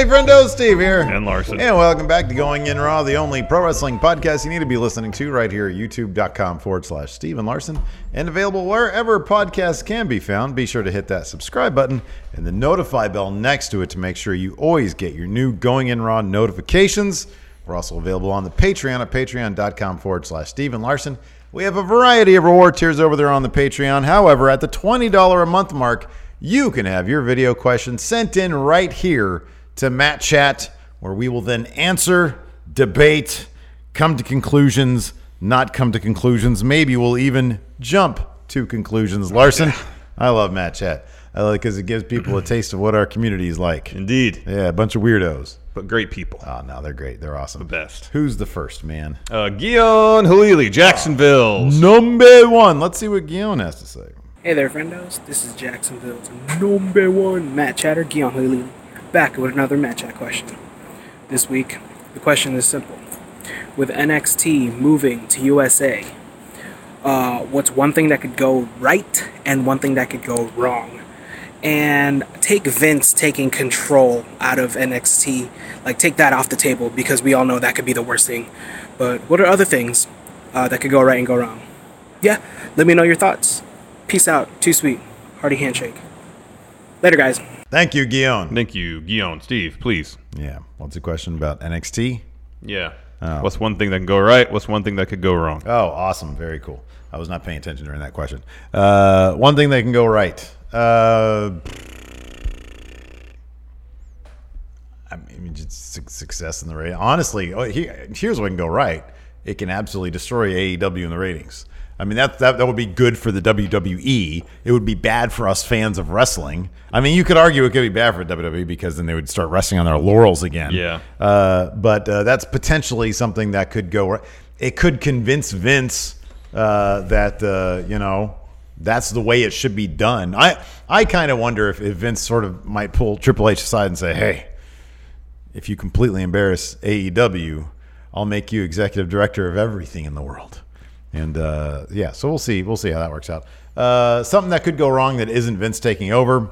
Hey, friendo, Steve here. And Larson. And welcome back to Going In Raw, the only pro wrestling podcast you need to be listening to right here at youtube.com forward slash Steven Larson and available wherever podcasts can be found. Be sure to hit that subscribe button and the notify bell next to it to make sure you always get your new Going In Raw notifications. We're also available on the Patreon at patreon.com forward slash Steven Larson. We have a variety of reward tiers over there on the Patreon. However, at the $20 a month mark, you can have your video questions sent in right here to Matt Chat, where we will then answer, debate, come to conclusions, not come to conclusions. Maybe we'll even jump to conclusions. Larson, I love Matt Chat. I like because it gives people a taste of what our community is like. Indeed. Yeah, a bunch of weirdos. But great people. Oh, no, they're great. They're awesome. The best. Who's the first man? Uh, Guion Halili, Jacksonville. Number one. Let's see what Guion has to say. Hey there, friendos. This is Jacksonville's number one Matt Chatter, Guillaume Halili, back with another Matt Chat question. This week, the question is simple. With NXT moving to USA, uh, what's one thing that could go right and one thing that could go wrong? And take Vince taking control out of NXT, like take that off the table because we all know that could be the worst thing. But what are other things uh, that could go right and go wrong? Yeah, let me know your thoughts. Peace out. Too sweet. Hearty handshake. Later, guys. Thank you, Guillaume. Thank you, Guion. Steve, please. Yeah. What's the question about NXT? Yeah. Oh. What's one thing that can go right? What's one thing that could go wrong? Oh, awesome. Very cool. I was not paying attention during that question. Uh, one thing that can go right. Uh, I mean, just success in the rating. Honestly, oh, here, here's what can go right. It can absolutely destroy AEW in the ratings. I mean, that, that that would be good for the WWE. It would be bad for us fans of wrestling. I mean, you could argue it could be bad for WWE because then they would start wrestling on their laurels again. Yeah. Uh, but uh, that's potentially something that could go. It could convince Vince uh, that uh, you know that's the way it should be done. I I kind of wonder if, if Vince sort of might pull Triple H aside and say, "Hey, if you completely embarrass AEW, I'll make you executive director of everything in the world." And uh, yeah, so we'll see. We'll see how that works out. Uh, something that could go wrong that isn't Vince taking over.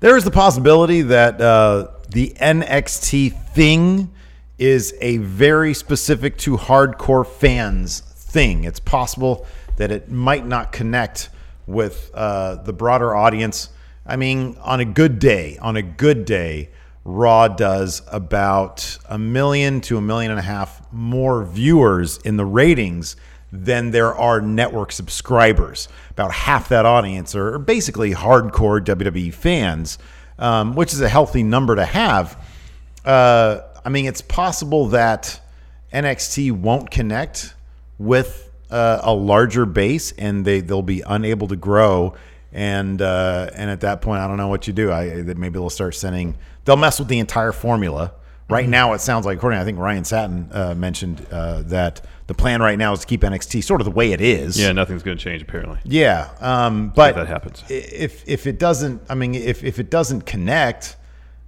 There is the possibility that uh, the NXT thing is a very specific to hardcore fans thing. It's possible that it might not connect with uh, the broader audience. I mean, on a good day, on a good day, Raw does about a million to a million and a half more viewers in the ratings than there are network subscribers. About half that audience are basically hardcore WWE fans, um, which is a healthy number to have. Uh, I mean, it's possible that NXT won't connect with uh, a larger base, and they they'll be unable to grow. And uh, and at that point, I don't know what you do. I maybe they'll start sending. They'll mess with the entire formula. Right now, it sounds like, according, I think Ryan Satin uh, mentioned uh, that the plan right now is to keep NXT sort of the way it is. Yeah, nothing's going to change apparently. Yeah, um, but that happens. If if it doesn't, I mean, if if it doesn't connect,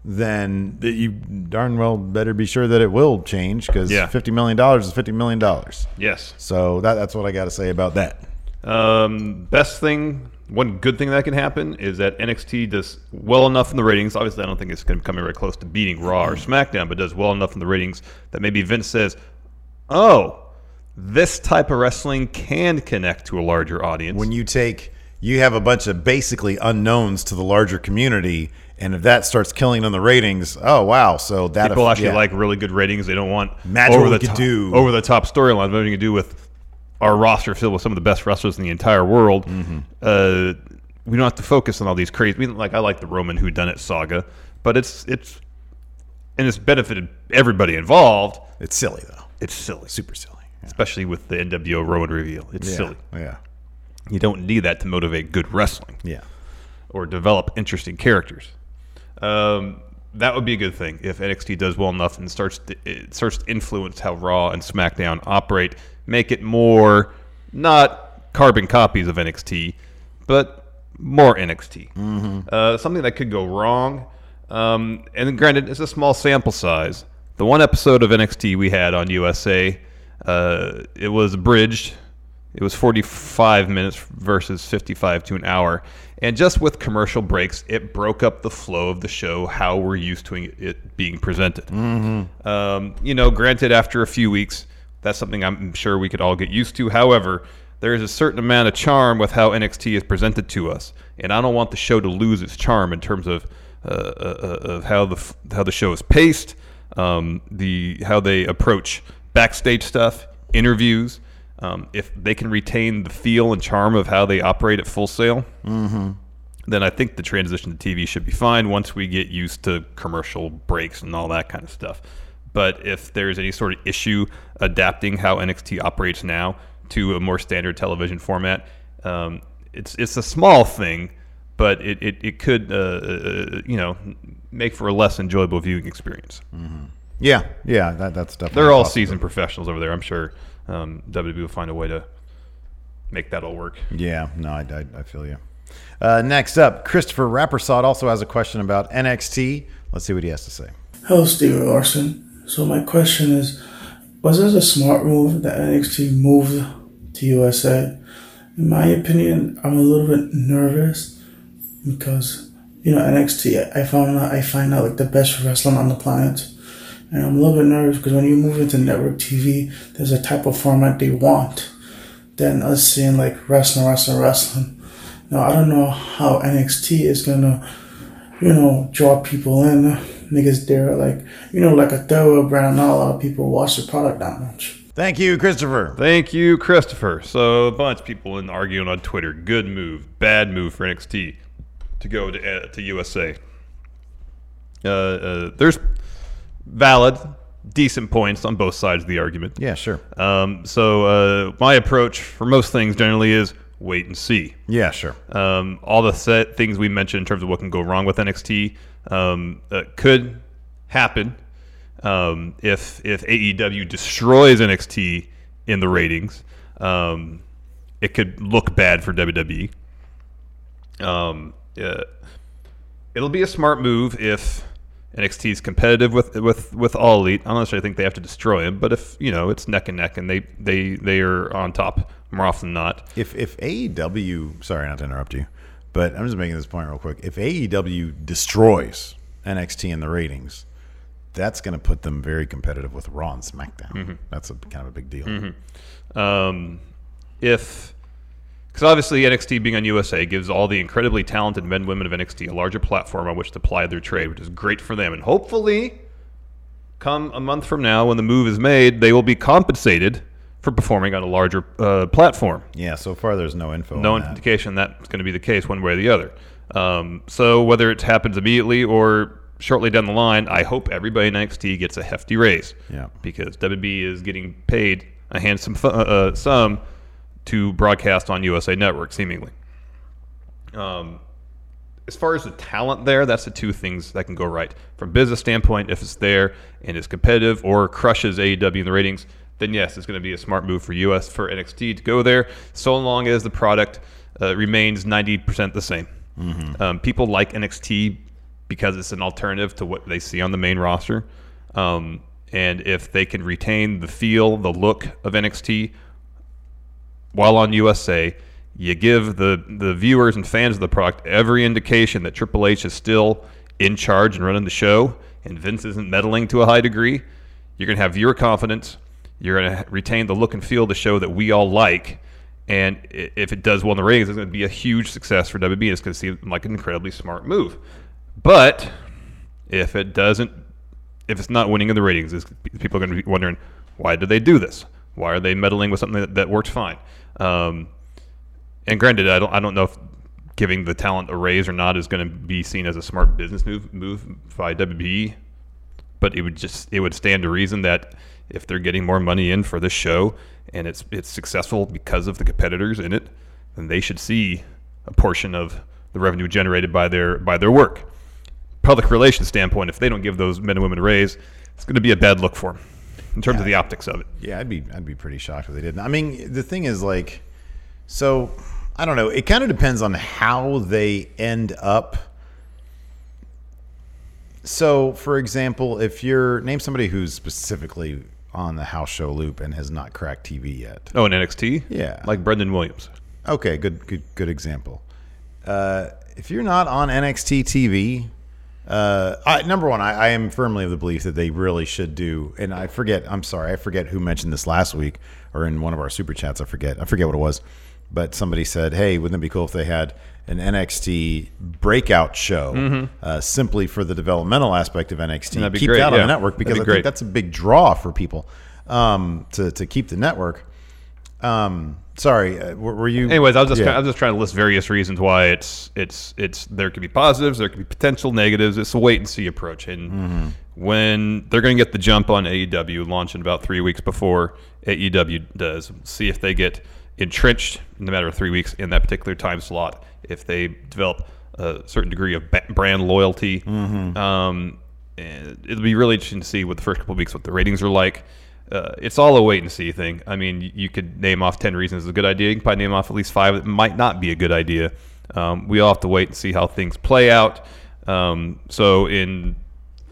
then you darn well better be sure that it will change because Yeah. fifty million dollars is fifty million dollars. Yes. So that that's what I got to say about that. Um, best thing one good thing that can happen is that NXT does well enough in the ratings. Obviously, I don't think it's going to come very close to beating Raw or SmackDown, but does well enough in the ratings that maybe Vince says, "Oh, this type of wrestling can connect to a larger audience." when you take you have a bunch of basically unknowns to the larger community and if that starts killing on the ratings oh wow so that people actually yeah. like really good ratings. They don't want Imagine over what the top, do. over the top storylines. What we can do with our roster filled with some of the best wrestlers in the entire world. Mm-hmm. Uh, we don't have to focus on all these crazy. I mean, like I like the Roman Who Done It saga, but it's it's and it's benefited everybody involved. it's silly though It's silly, super silly. Especially with the NWO Roman reveal. It's yeah. silly. yeah You don't need that to motivate good wrestling yeah or develop interesting characters. Um, that would be a good thing if NXT does well enough and starts to, it starts to influence how Raw and SmackDown operate, make it more not carbon copies of NXT, but more NXT. Uh, something that could go wrong. Um, and granted, it's a small sample size. The one episode of NXT we had on USA, uh, it was abridged. It was 45 minutes versus 55 to an hour. And just with commercial breaks, it broke up the flow of the show, how we're used to it being presented. Um, you know, granted, after a few weeks, that's something I'm sure we could all get used to. However, there is a certain amount of charm with how NXT is presented to us, and I don't want the show to lose its charm in terms of uh, uh, of how the how the show is paced, um, the how they approach backstage stuff, interviews. Um, if they can retain the feel and charm of how they operate at Full Sail, then I think the transition to TV should be fine once we get used to commercial breaks and all that kind of stuff. But if there's any sort of issue adapting how NXT operates now to a more standard television format, um, it's it's a small thing, but it it, it could uh, uh, you know make for a less enjoyable viewing experience. Yeah yeah that, that's definitely They're all possible. seasoned professionals over there. I'm sure um, WWE will find a way to make that all work. Yeah, no, I, I, I feel you. Uh, next up, Christopher Rappersod also has a question about NXT. Let's see what he has to say. Hello, Steve Larson. So my question is, was this a smart move that NXT moved to USA? In my opinion, I'm a little bit nervous because you know NXT. I found out I find out like the best wrestling on the planet, and I'm a little bit nervous because when you move into network TV, there's a type of format they want. Then us seeing like wrestling, wrestling, wrestling. Now I don't know how NXT is gonna you know, draw people in. Niggas there, like, you know, like a thorough brand. Not a lot of people watch the product that much. Thank you, Christopher. Thank you, Christopher. So a bunch of people in arguing on Twitter. Good move, bad move for NXT to go to uh, to USA. Uh, uh, there's valid, decent points on both sides of the argument. Yeah, sure. Um, so uh, my approach for most things generally is wait and see. Yeah, sure. Um, all the set things we mentioned in terms of what can go wrong with NXT um, uh, could happen um, if if AEW destroys NXT in the ratings. Um, it could look bad for WWE. Um, uh, it'll be a smart move if NXT is competitive with with with All Elite. I don't necessarily think they have to destroy him, but if you know it's neck and neck and they they they are on top more often than not. If if AEW, sorry not to interrupt you, but I'm just making this point real quick. If AEW destroys NXT in the ratings, that's going to put them very competitive with Raw and SmackDown. That's a kind of a big deal. um, if because obviously NXT being on USA gives all the incredibly talented men and women of NXT a larger platform on which to ply their trade, which is great for them. And hopefully, come a month from now, when the move is made, they will be compensated for performing on a larger uh, platform. Yeah. So far, there's no info. No on that. indication that's going to be the case one way or the other. Um, so whether it happens immediately or shortly down the line, I hope everybody in NXT gets a hefty raise. Yeah. Because WB is getting paid a handsome fu- uh, sum to broadcast on USA Network, seemingly. Um, as far as the talent there, that's the two things that can go right. From business standpoint, if it's there and is competitive or crushes AEW in the ratings, then yes, it's going to be a smart move for US for NXT to go there, so long as the product uh, remains 90% the same. Um, people like NXT because it's an alternative to what they see on the main roster. Um, and if they can retain the feel, the look of NXT while on USA, You give the the viewers and fans of the product every indication that Triple H is still in charge and running the show, and Vince isn't meddling to a high degree. You're going to have viewer confidence. You're going to retain the look and feel of the show that we all like. And if it does well in the ratings, it's going to be a huge success for WB. It's going to seem like an incredibly smart move. But if it doesn't, if it's not winning in the ratings, people are going to be wondering why did they do this? Why are they meddling with something that, that worked fine? Um, and granted, I don't I don't know if giving the talent a raise or not is going to be seen as a smart business move move by WB, but it would just it would stand to reason that if they're getting more money in for this show and it's it's successful because of the competitors in it, then they should see a portion of the revenue generated by their by their work. Public relations standpoint, if they don't give those men and women a raise, it's going to be a bad look for them in terms of the optics of it. Yeah, I'd be I'd be pretty shocked if they didn't. I mean, the thing is like, so I don't know. It kind of depends on how they end up. So, for example, if you're name somebody who's specifically on the house show loop and has not cracked TV yet. Oh, and NXT, Yeah. like Brennan Williams. Okay, good, good, good example. Uh, if you're not on NXT TV, uh, I, number one, I, I am firmly of the belief that they really should do. And I forget, I'm sorry, I forget who mentioned this last week or in one of our super chats. I forget, I forget what it was, but somebody said, "Hey, wouldn't it be cool if they had an NXT breakout show uh, simply for the developmental aspect of NXT? That'd be keep great, that on yeah. the network because be I great. think that's a big draw for people um, to to keep the network." Um, sorry, uh, were, were you? Anyways, I was just Yeah. trying, I was just trying to list various reasons why it's it's it's there could be positives, there could be potential negatives. It's a wait and see approach, and Mm-hmm. when they're going to get the jump on AEW, launching about three weeks before AEW does, see if they get entrenched in a matter of three weeks in that particular time slot. If they develop a certain degree of brand loyalty, Mm-hmm. um, it'll be really interesting to see what the first couple of weeks what the ratings are like. Uh, it's all a wait and see thing. I mean, you could name off ten reasons it's a good idea. You can probably name off at least five that might not be a good idea. Um, we all have to wait and see how things play out. Um, so in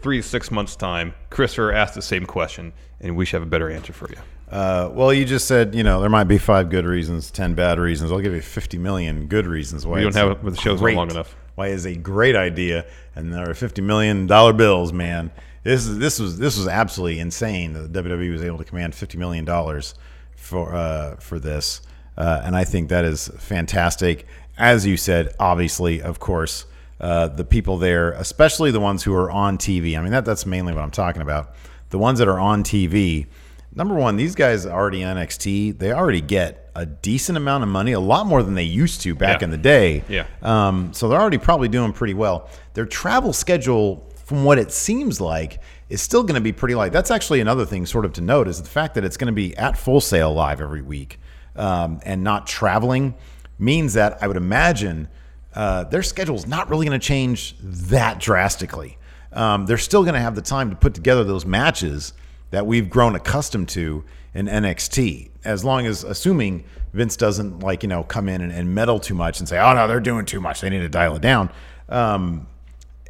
three to six months' time, Christopher asked the same question, and we should have a better answer for you. Uh, well, you just said you know there might be five good reasons, ten bad reasons. I'll give you fifty million good reasons why We don't have it the show's not great- long enough. Why is a great idea, and there are fifty million dollar bills, man. This is this was this was absolutely insane that the WWE was able to command fifty million dollars for uh, for this, uh, and I think that is fantastic. As you said, obviously, of course, uh, the people there, especially the ones who are on TV. I mean, that that's mainly what I'm talking about. The ones that are on TV number one, these guys are already in NXT. They already get a decent amount of money, a lot more than they used to back Yeah. in the day. Yeah. Um, so they're already probably doing pretty well. Their travel schedule, from what it seems like, is still going to be pretty light. That's actually another thing, sort of to note, is the fact that it's going to be at Full Sail live every week um, and not traveling means that I would imagine uh, their is not really going to change that drastically. Um, they're still going to have the time to put together those matches that we've grown accustomed to in NXT, as long as assuming Vince doesn't like you know come in and, and meddle too much and say, oh no, they're doing too much, they need to dial it down. Um,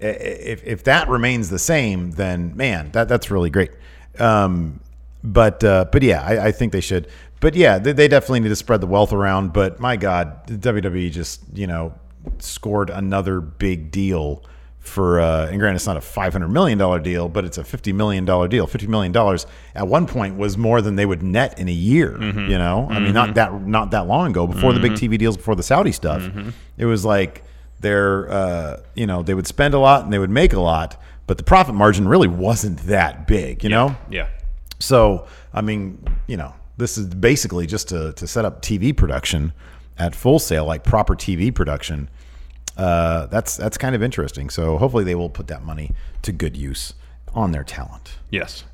if if that remains the same, then man, that that's really great. Um, but uh, but yeah, I, I think they should. But yeah, they, they definitely need to spread the wealth around. But my God, WWE just you know scored another big deal for. Uh, and granted, it's not a five hundred million dollar deal, but it's a fifty million dollar deal. Fifty million dollars at one point was more than they would net in a year. You know, I mean, not that not that long ago, before the big TV deals, before the Saudi stuff, it was like they're uh, you know they would spend a lot and they would make a lot, but the profit margin really wasn't that big. You know. Yeah. So, I mean, you know, this is basically just to, to set up TV production at Full Sail, like proper TV production. Uh, that's that's kind of interesting. So hopefully they will put that money to good use on their talent. Yes.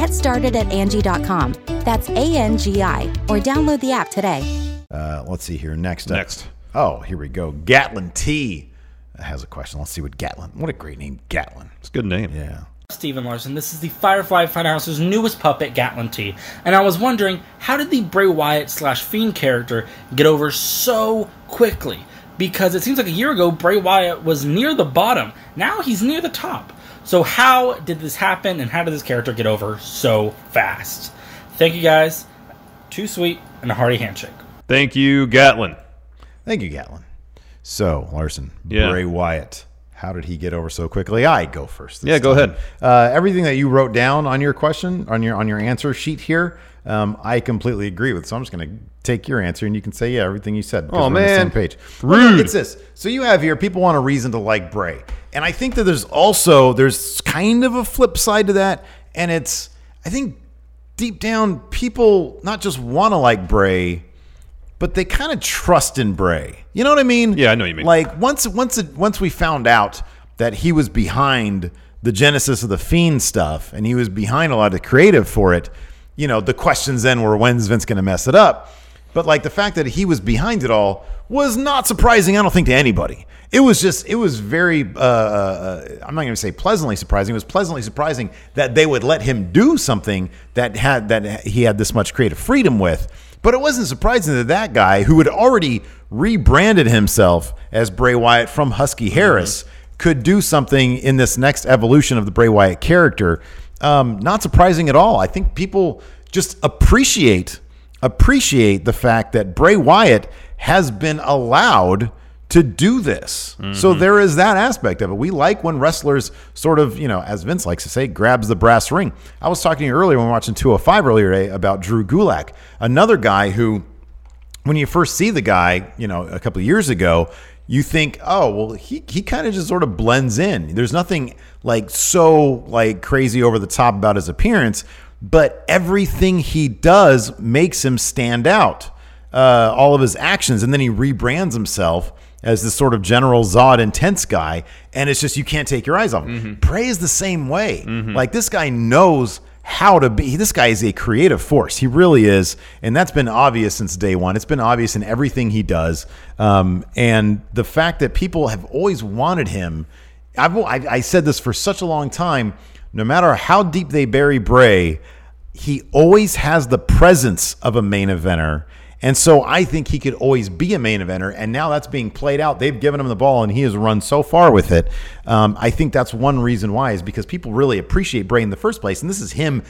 Get started at Angi.com. That's A N G I, or download the app today. Uh, let's see here. Next up. Next. Oh, here we go. Gatlin T has a question. Let's see what Gatlin. What a great name, Gatlin. It's a good name. Yeah. Steven Larson. This is the Firefly Funhouse's newest puppet, Gatlin T. And I was wondering, how did the Bray Wyatt slash Fiend character get over so quickly? Because it seems like a year ago, Bray Wyatt was near the bottom. Now he's near the top. So how did this happen, and how did this character get over so fast? Thank you guys. Too sweet, and a hearty handshake. Thank you, Gatlin. Thank you, Gatlin. So, Larson, Yeah. Bray Wyatt. How did he get over so quickly? I go first. Yeah, go time. ahead. Uh, everything that you wrote down on your question, on your on your answer sheet here, um, I completely agree with. So I'm just going to take your answer, and you can say yeah, everything you said. because Oh, we're on the man. same page. Rude. it's this. So you have here people want a reason to like Bray, and I think that there's also there's kind of a flip side to that, and it's I think deep down people not just want to like Bray, but they kind of trust in Bray. You know what I mean? Yeah, I know what you mean. Like once once it, once we found out that he was behind the genesis of the Fiend stuff, and he was behind a lot of the creative for it. You know, the questions then were when's Vince going to mess it up? But like the fact that he was behind it all was not surprising. I don't think to anybody. It was just it was very. Uh, uh, I'm not going to say pleasantly surprising. It was pleasantly surprising that they would let him do something that had that he had this much creative freedom with. But it wasn't surprising that that guy, who had already rebranded himself as Bray Wyatt from Husky Harris, could do something in this next evolution of the Bray Wyatt character. Um, not surprising at all. I think people just appreciate appreciate the fact that Bray Wyatt has been allowed to do this. So there is that aspect of it. We like when wrestlers sort of, you know, as Vince likes to say, grabs the brass ring. I was talking earlier when we were watching 205 earlier today about Drew Gulak, another guy who when you first see the guy, you know, a couple of years ago, you think, oh, well, he, he kind of just sort of blends in. There's nothing like so like crazy over the top about his appearance, but everything he does makes him stand out. Uh, all of his actions, and then he rebrands himself as this sort of general Zod intense guy, and it's just you can't take your eyes off him. Bray is the same way. Like this guy knows how to be. This guy is a creative force. He really is, and that's been obvious since day one. It's been obvious in everything he does, um, and the fact that people have always wanted him. I've, I, I said this for such a long time. No matter how deep they bury Bray, he always has the presence of a main eventer. And so I think he could always be a main eventer. And now that's being played out. They've given him the ball and he has run so far with it. Um, I think that's one reason why is because people really appreciate Bray in the first place. And this is him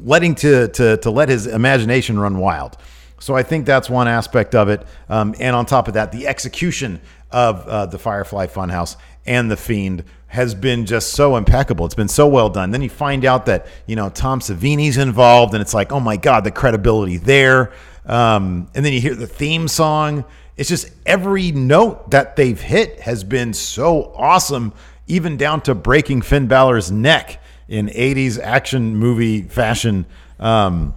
letting to, to, to let his imagination run wild. So I think that's one aspect of it. Um, and on top of that, the execution of uh, the Firefly Funhouse and the Fiend has been just so impeccable. It's been so well done. Then you find out that you know Tom Savini's involved, and it's like, oh my god, the credibility there. Um, and then you hear the theme song. It's just every note that they've hit has been so awesome, even down to breaking Finn Balor's neck in '80s action movie fashion. Um,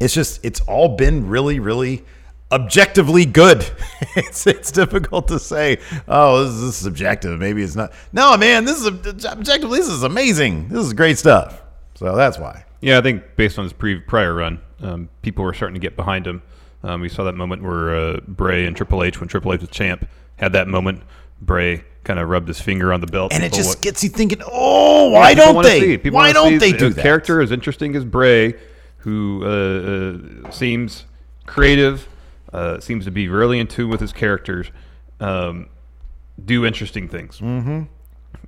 it's just it's all been really really objectively good. It's it's difficult to say oh this is subjective. Maybe it's not. No man this is objectively this is amazing. This is great stuff. So that's why. Yeah, I think based on his pre- prior run, um, people were starting to get behind him. Um, we saw that moment where uh, Bray and Triple H, when Triple H was champ, had that moment. Bray kind of rubbed his finger on the belt. and it just gets you thinking oh why people don't they? see it. People why don't they do that? character as interesting as Bray, who uh, uh, seems creative, uh, seems to be really in tune with his characters. Um, do interesting things. Mm-hmm.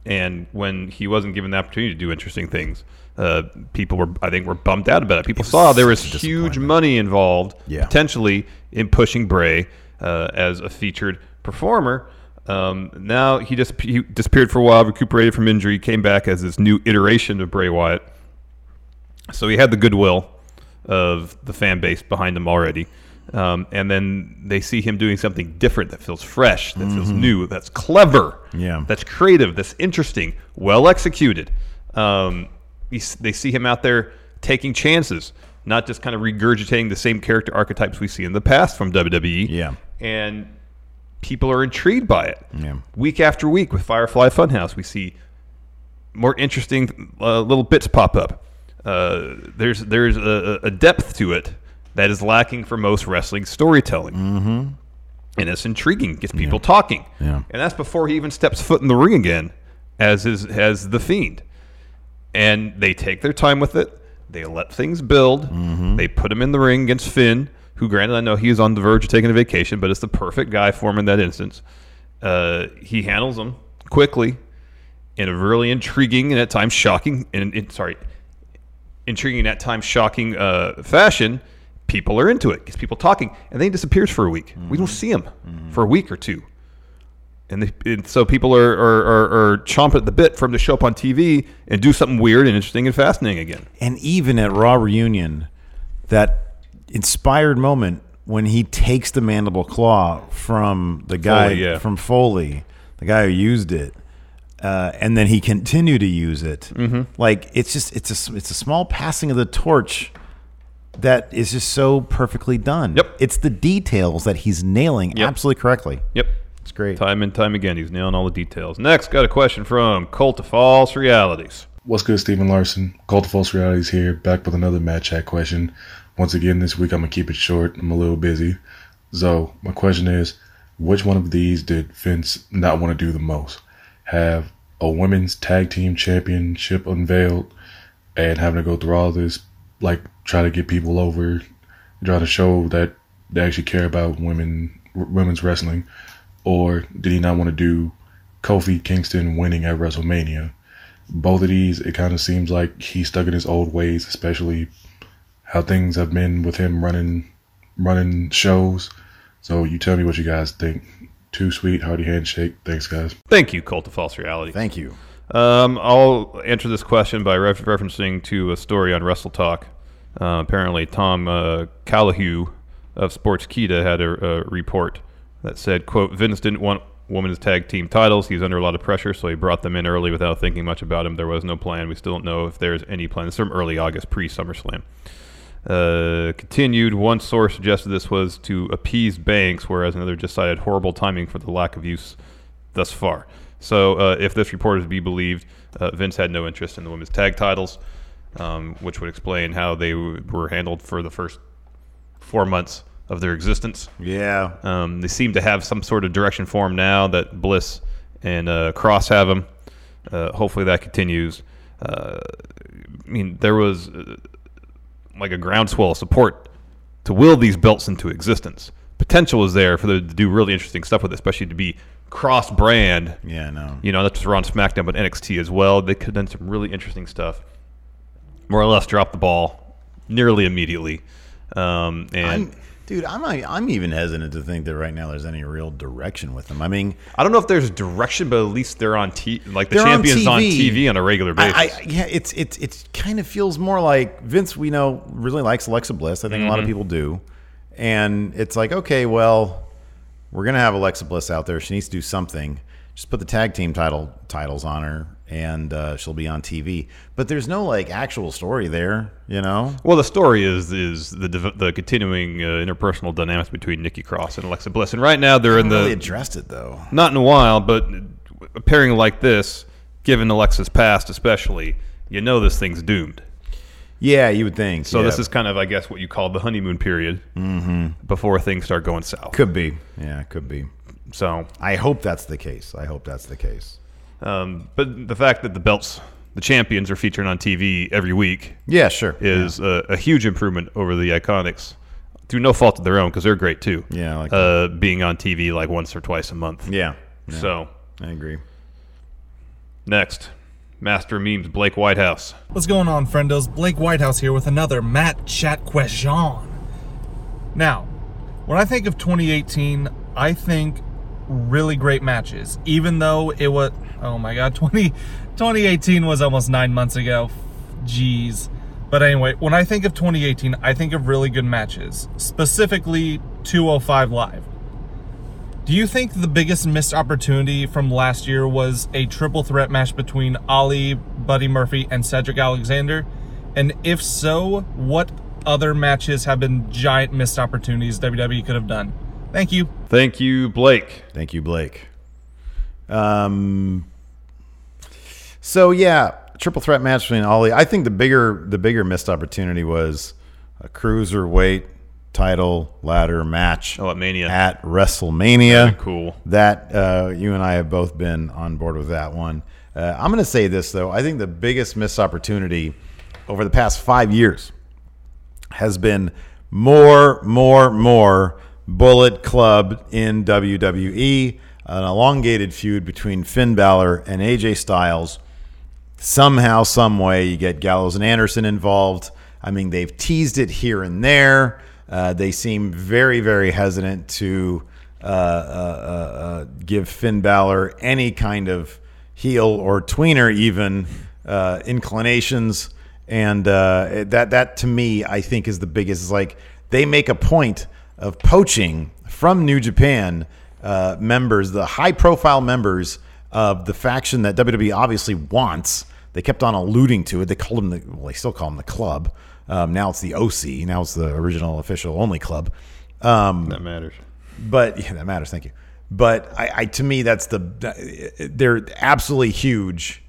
And when he wasn't given the opportunity to do interesting things, uh, people were, I think, were bummed out about it. People saw there was huge money involved, Yeah. potentially in pushing Bray uh, as a featured performer. Um, now he just he disappeared for a while, recuperated from injury, came back as this new iteration of Bray Wyatt. So he had the goodwill of the fan base behind him already. Um, and then they see him doing something different that feels fresh, that feels new, that's clever, Yeah. that's creative, that's interesting, well executed. Um, they see him out there taking chances, not just kind of regurgitating the same character archetypes we see in the past from WWE. Yeah. And people are intrigued by it. Yeah. Week after week with Firefly Funhouse, we see more interesting uh, little bits pop up. Uh, there's there's a, a depth to it that is lacking for most wrestling storytelling. Mm-hmm. And it's intriguing, gets people talking. Yeah. And that's before he even steps foot in the ring again as his as the fiend. And they take their time with it. They let things build. They put him in the ring against Finn, who granted I know he is on the verge of taking a vacation, but it's the perfect guy for him in that instance. Uh, he handles him quickly in a really intriguing and at times shocking and, and sorry, intriguing and at times shocking uh, fashion. People are into it, gets people talking, and then he disappears for a week. We don't see him for a week or two. And, they, and so people are, are, are, are chomping at the bit for him to show up on TV and do something weird and interesting and fascinating again. And even at Raw reunion, that inspired moment when he takes the mandible claw from the guy Foley, yeah. from Foley, the guy who used it, uh, and then he continued to use it. Mm-hmm. Like it's just it's a it's a small passing of the torch that is just so perfectly done. Yep. it's the details that he's nailing Yep. absolutely correctly. Yep. It's great. Time and time again, he's nailing all the details. Next, got a question from Cult of False Realities. What's good, Stephen Larson? Cult of False Realities here, back with another Mad Chat question. Once again, this week I'm gonna keep it short. I'm a little busy. So, my question is, which one of these did Vince not want to do the most? Have a women's tag team championship unveiled and having to go through all this, like try to get people over, try to show that they actually care about women, women's wrestling, or did he not want to do Kofi Kingston winning at WrestleMania? both of these, it kind of seems like he's stuck in his old ways, especially how things have been with him running running shows. So you tell me what you guys think. Too sweet, hearty handshake. Thanks, guys. Thank you, Cult of False Reality. Thank you. Um, I'll answer this question by ref- referencing to a story on Wrestle Talk. Uh, apparently, Tom uh, Colohue of Sports Sportskeeda had a, a report that said, "quote Vince didn't want women's tag team titles. He's under a lot of pressure, so he brought them in early without thinking much about them. There was no plan. We still don't know if there's any plan. This is from early August, pre SummerSlam." Uh, continued. One source suggested this was to appease Banks, whereas another just cited horrible timing for the lack of use thus far. So, uh, if this report is to be believed, uh, Vince had no interest in the women's tag titles, um, which would explain how they w- were handled for the first four months of their existence. Yeah. Um, they seem to have some sort of direction for them now that Bliss and uh, Cross have them. Uh, hopefully that continues. Uh, I mean, there was uh, like a groundswell of support to will these belts into existence. Potential is there for them to do really interesting stuff with it, especially to be cross brand. Yeah, no. You know, that's just Raw SmackDown, but NXT as well. They could have done some really interesting stuff. More or less drop the ball nearly immediately. Um, and I'm, dude, I'm I'm even hesitant to think that right now there's any real direction with them. I mean, I don't know if there's direction, but at least they're on T. Like the They're on champions on TV. TV. on a regular basis. I, I, yeah, it's it's it kind of feels more like Vince. We know really likes Alexa Bliss. I think a lot of Mhm. people do, and it's like okay, well, we're gonna have Alexa Bliss out there. She needs to do something. Just put the tag team title titles on her, and uh, she'll be on TV. But there's no like actual story there, you know. well, the story is is the the continuing uh, interpersonal dynamics between Nikki Cross and Alexa Bliss, and right now they're in the really addressed it though. not in a while, but a pairing like this, given Alexa's past especially, you know this thing's doomed. Yeah, you would think. So yeah. this is kind of, I guess, what you call the honeymoon period Mhm. before things start going south. could be. Yeah, could be. So I hope that's the case. I hope that's the case. Um, but the fact that the belts, the champions, are featured on TV every week, Yeah, sure. is a, a huge improvement over the Iconics, through no fault of their own because they're great too. Yeah, like uh, being on TV like once or twice a month. Yeah, yeah. So I agree. Next, Master Memes Blake Whitehouse. What's going on, friendos? Blake Whitehouse here with another Matt Chat question. Now, when I think of 2018, I think really great matches. Even though it was, oh my god, 20, 2018 was almost nine months ago. Jeez. But anyway, when I think of 2018, I think of really good matches, specifically 205 Live. Do you think the biggest missed opportunity from last year was a triple threat match between Ali, Buddy Murphy, and Cedric Alexander? And if so, what other matches have been giant missed opportunities WWE could have done? Thank you. Thank you, Blake. Thank you, Blake. Um. So yeah, triple threat match between Ali. I think the bigger the bigger missed opportunity was a cruiserweight title ladder match. Oh, at Mania. At WrestleMania. Very cool. That uh, you and I have both been on board with that one. Uh, I'm going to say this though. I think the biggest missed opportunity over the past five years has been more, more, more Bullet Club in WWE. An elongated feud between Finn Balor and AJ Styles. Somehow, some way, you get Gallows and Anderson involved. I mean, they've teased it here and there. Uh, they seem very, very hesitant to uh, uh, uh, give Finn Balor any kind of heel or tweener, even uh, inclinations. And uh, that, that to me, I think is the biggest. Is like they make a point of poaching from New Japan members, the high-profile members of the faction that WWE obviously wants. They kept on alluding to it. They called them the well, they still call them the club. Um, now it's the OC. Now it's the original official only club. Um, that matters. But yeah, that matters. Thank you. But I, I to me that's the they're absolutely huge,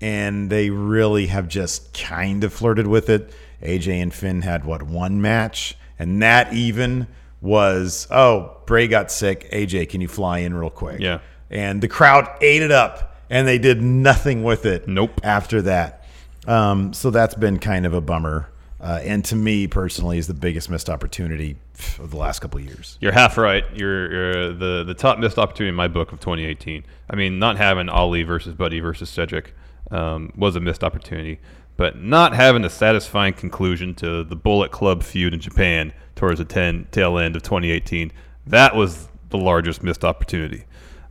and they really have just kind of flirted with it. AJ and Finn had what one match, and that even was oh Bray got sick. AJ, can you fly in real quick? Yeah. And the crowd ate it up, and they did nothing with it. Nope. After that, um, so that's been kind of a bummer. Uh, and to me personally, is the biggest missed opportunity of the last couple of years. You're half right. You're, you're, the the top missed opportunity in my book of 2018. I mean, not having Ali versus Buddy versus Cedric um, was a missed opportunity, but not having a satisfying conclusion to the Bullet Club feud in Japan towards the 10 tail end of 2018 that was the largest missed opportunity.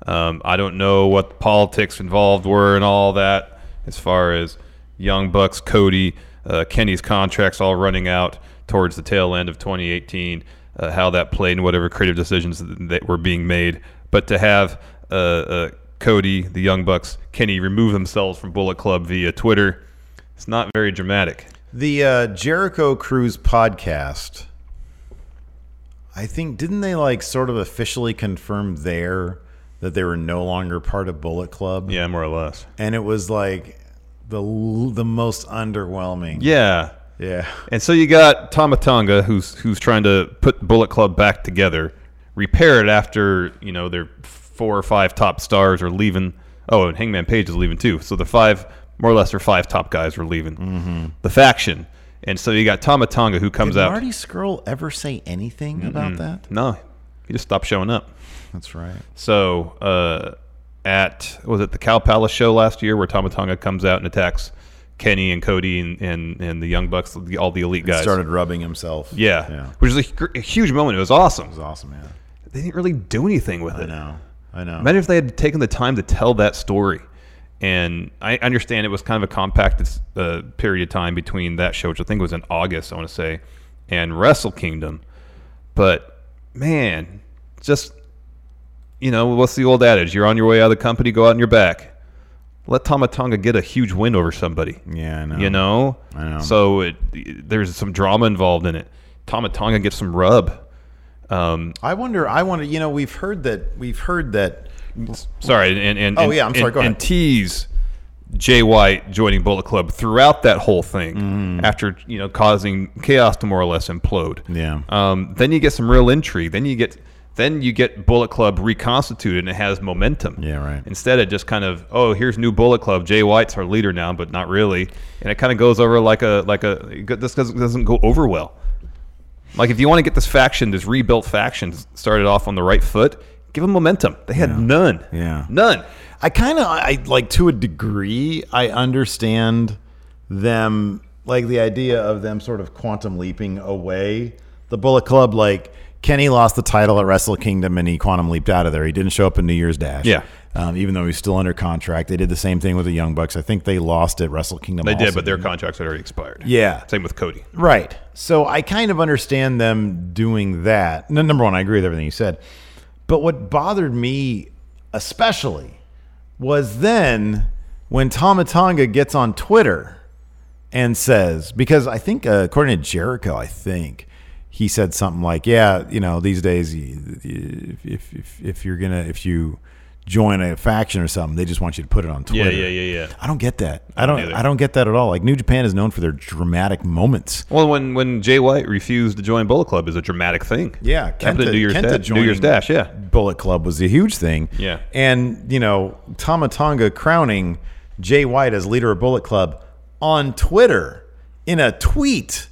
Um, I don't know what the politics involved were and all that, as far as Young Bucks, Cody uh, Kenny's contracts all running out towards the tail end of 2018, uh, how that played and whatever creative decisions that were being made. But to have uh, uh, Cody, the Young Bucks, Kenny remove themselves from Bullet Club via Twitter, it's not very dramatic. The uh, Jericho Cruise podcast, I think, didn't they like sort of officially confirm there that they were no longer part of Bullet Club? Yeah, more or less. And it was like the the most underwhelming. Yeah, yeah. And so you got Tama Tonga, who's who's trying to put Bullet Club back together, repair it after you know their four or five top stars are leaving. Oh, and Hangman Page is leaving too. So the five, more or less, their five top guys are leaving mm-hmm. the faction. And so you got Tama Tonga who comes Did out. Marty Scurll ever say anything about that? No, he just stopped showing up. That's right. So uh, at was it the Cow Palace show last year where Tama Tonga comes out and attacks Kenny and Cody and, and, and the Young Bucks, all the elite guys. started rubbing himself. Yeah, Yeah. which is a, a huge moment. It was awesome. It was awesome, yeah. They didn't really do anything with I it. I know. I know. Imagine if they had taken the time to tell that story. And I understand it was kind of a compacted uh, period of time between that show, which I think was in August, I want to say, and Wrestle Kingdom. But man, just you know, what's the old adage? You're on your way out of the company, go out on your back. Let Tama Tonga get a huge win over somebody. Yeah, I know. You know, I know. So it, there's some drama involved in it. Tama Tonga gets some rub. Um, I wonder. I wonder. You know, we've heard that. We've heard that. sorry, and and Oh, and- yeah, I'm sorry, and- go ahead. And tease Jay White joining Bullet Club throughout that whole thing Mm-hmm. after you know causing chaos to more or less implode. Yeah. Um, then you get some real intrigue. Then you get then you get Bullet Club reconstituted and it has momentum. Yeah, right. Instead of just kind of oh here's new Bullet Club. Jay White's our leader now, but not really. And it kind of goes over like a like a this doesn't go over well. Like if you want to get this faction, this rebuilt faction started off on the right foot, Give them momentum. They had none. Yeah. None. I kind of I like to a degree I understand them like the idea of them sort of quantum leaping away the Bullet Club like Kenny lost the title at Wrestle Kingdom and he quantum leaped out of there. He didn't show up in New Year's Dash. Yeah. Um, even though he's still under contract. They did the same thing with the Young Bucks. I think they lost at Wrestle Kingdom. They did, but their contracts had already expired. Yeah. Same with Cody. Right. So I kind of understand them doing that. No, number one, I agree with everything you said. But what bothered me especially was then when Tama Tonga gets on Twitter and says, because I think, uh, according to Jericho, I think he said something like, yeah, you know, these days, if, if, if you're going to, if you join a faction or something, they just want you to put it on Twitter. yeah, yeah, yeah. Yeah. I don't get that. I don't, don't. I don't get that at all. Like New Japan is known for their dramatic moments. Well, when when Jay White refused to join Bullet Club is a dramatic thing. Yeah, at New Year's, Kenta Dash, New Year's Dash. Yeah, Bullet Club was a huge thing. Yeah. and you know Tama Tonga crowning Jay White as leader of Bullet Club on Twitter in a tweet,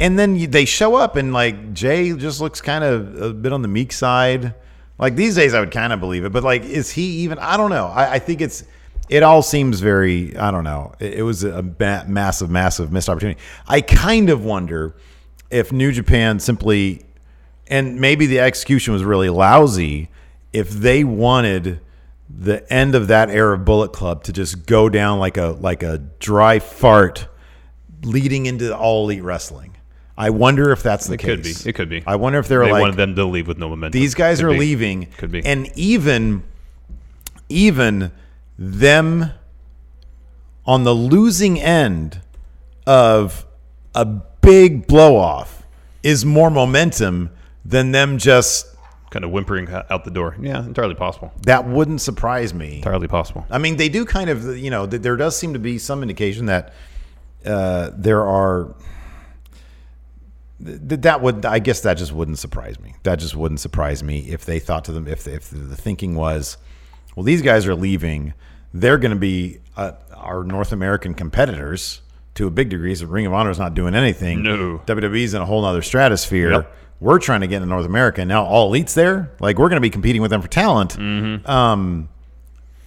and then you, they show up and like Jay just looks kind of a bit on the meek side. Like these days, I would kind of believe it, but like, is he even? I don't know. I, I think it's. It all seems very. I don't know. It, it was a ma- massive, massive missed opportunity. I kind of wonder if New Japan simply and maybe the execution was really lousy if they wanted the end of that era of Bullet Club to just go down like a like a dry fart leading into all elite wrestling. I wonder if that's the case. it case. could be. It could be. I wonder if they're they like wanted them to leave with no momentum. these guys Could are be. leaving. Could be. And even even them on the losing end of a big blow off is more momentum than them just kind of whimpering out the door. Yeah, entirely possible. that wouldn't surprise me. Entirely possible. I mean, they do kind of, you know, there does seem to be some indication that uh, there are. Th- that would, I guess, that just wouldn't surprise me. That just wouldn't surprise me if they thought to them, if if the thinking was, well, these guys are leaving, they're going to be uh, our North American competitors to a big degree. So Ring of Honor is not doing anything. No. WWE's in a whole other stratosphere. Yep. We're trying to get into North America now. All elites there, like we're going to be competing with them for talent. Mm-hmm. Um,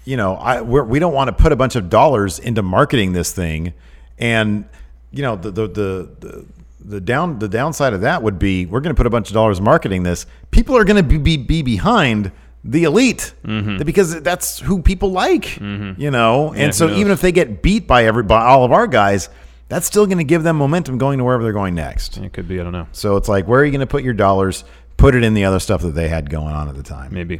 you know, I we're, we don't want to put a bunch of dollars into marketing this thing, and you know the the the. the the down the downside of that would be we're going to put a bunch of dollars marketing this. People are going to be, be be behind the elite because that's who people like, you know. Mm-hmm. Yeah, and so even if they get beat by every by all of our guys, that's still going to give them momentum going to wherever they're going next. It could be. I don't know. So it's like, where are you going to put your dollars? Put it in the other stuff that they had going on at the time. Maybe.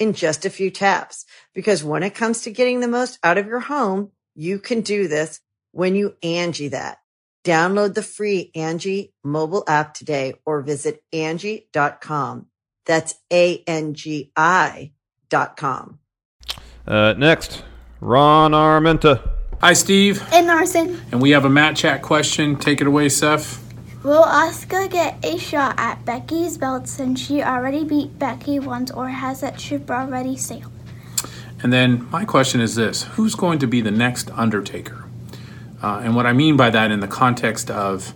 in just a few taps. Because when it comes to getting the most out of your home, you can do this when you Angi that. Download the free Angi mobile app today or visit Angi.com. That's A-N-G-I dot com. Uh, next, Ron Armenta. Hi, Steve. And Arson, And we have a Matt Chat question. Take it away, Seth. Will Asuka get a shot at Becky's belt since she already beat Becky once, or has that ship already sailed? And then my question is this Who's going to be the next Undertaker? Uh, and what I mean by that in the context of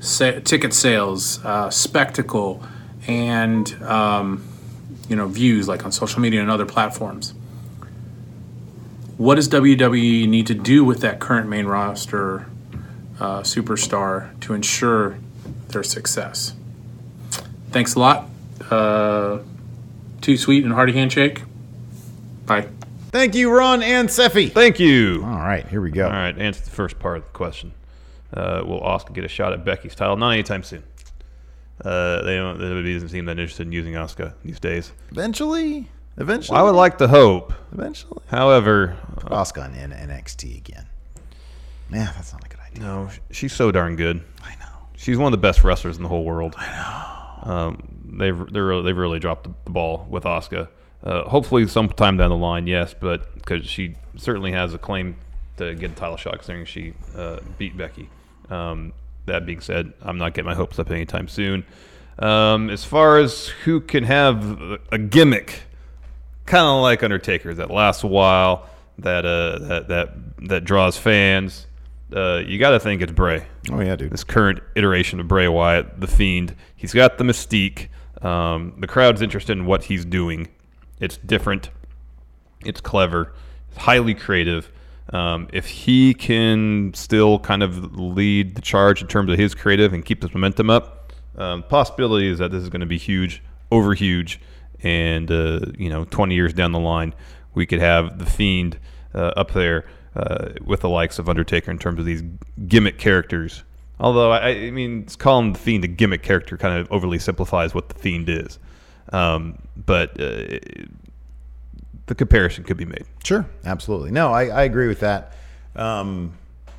sa- ticket sales, uh, spectacle, and um, you know views like on social media and other platforms. What does WWE need to do with that current main roster uh, superstar to ensure their success? Thanks a lot. Uh, too sweet and hearty handshake. Bye. Thank you, Ron and Seffi. Thank you. All right, here we go. All right, answer the first part of the question. Uh, will Asuka get a shot at Becky's title? Not anytime soon. Uh, they don't. WWE doesn't seem that interested in using Asuka these days. Eventually, eventually. I would like to hope. Eventually. However, Asuka in NXT again. Yeah, that's not a good idea. No, she's so darn good. I know. She's one of the best wrestlers in the whole world. I know. Um, they've they're really, they've really dropped the ball with Asuka. Uh, hopefully, sometime down the line, yes, but because she certainly has a claim to get a title shot, considering she uh, beat Becky. Um, that being said, I'm not getting my hopes up anytime soon. Um, as far as who can have a gimmick, kind of like Undertaker, that lasts a while, that uh, that that that draws fans. Uh, you got to think it's Bray. Oh yeah, dude. This current iteration of Bray Wyatt, the Fiend. He's got the mystique. Um, the crowd's interested in what he's doing. It's different. It's clever. It's highly creative. Um, if he can still kind of lead the charge in terms of his creative and keep this momentum up, um, possibility is that this is going to be huge, over huge, and uh, you know, 20 years down the line, we could have the Fiend uh, up there uh, with the likes of Undertaker in terms of these gimmick characters. Although I, I mean, calling the Fiend a gimmick character kind of overly simplifies what the Fiend is. Um, but uh, the comparison could be made. Sure, absolutely. No, I, I agree with that. Um,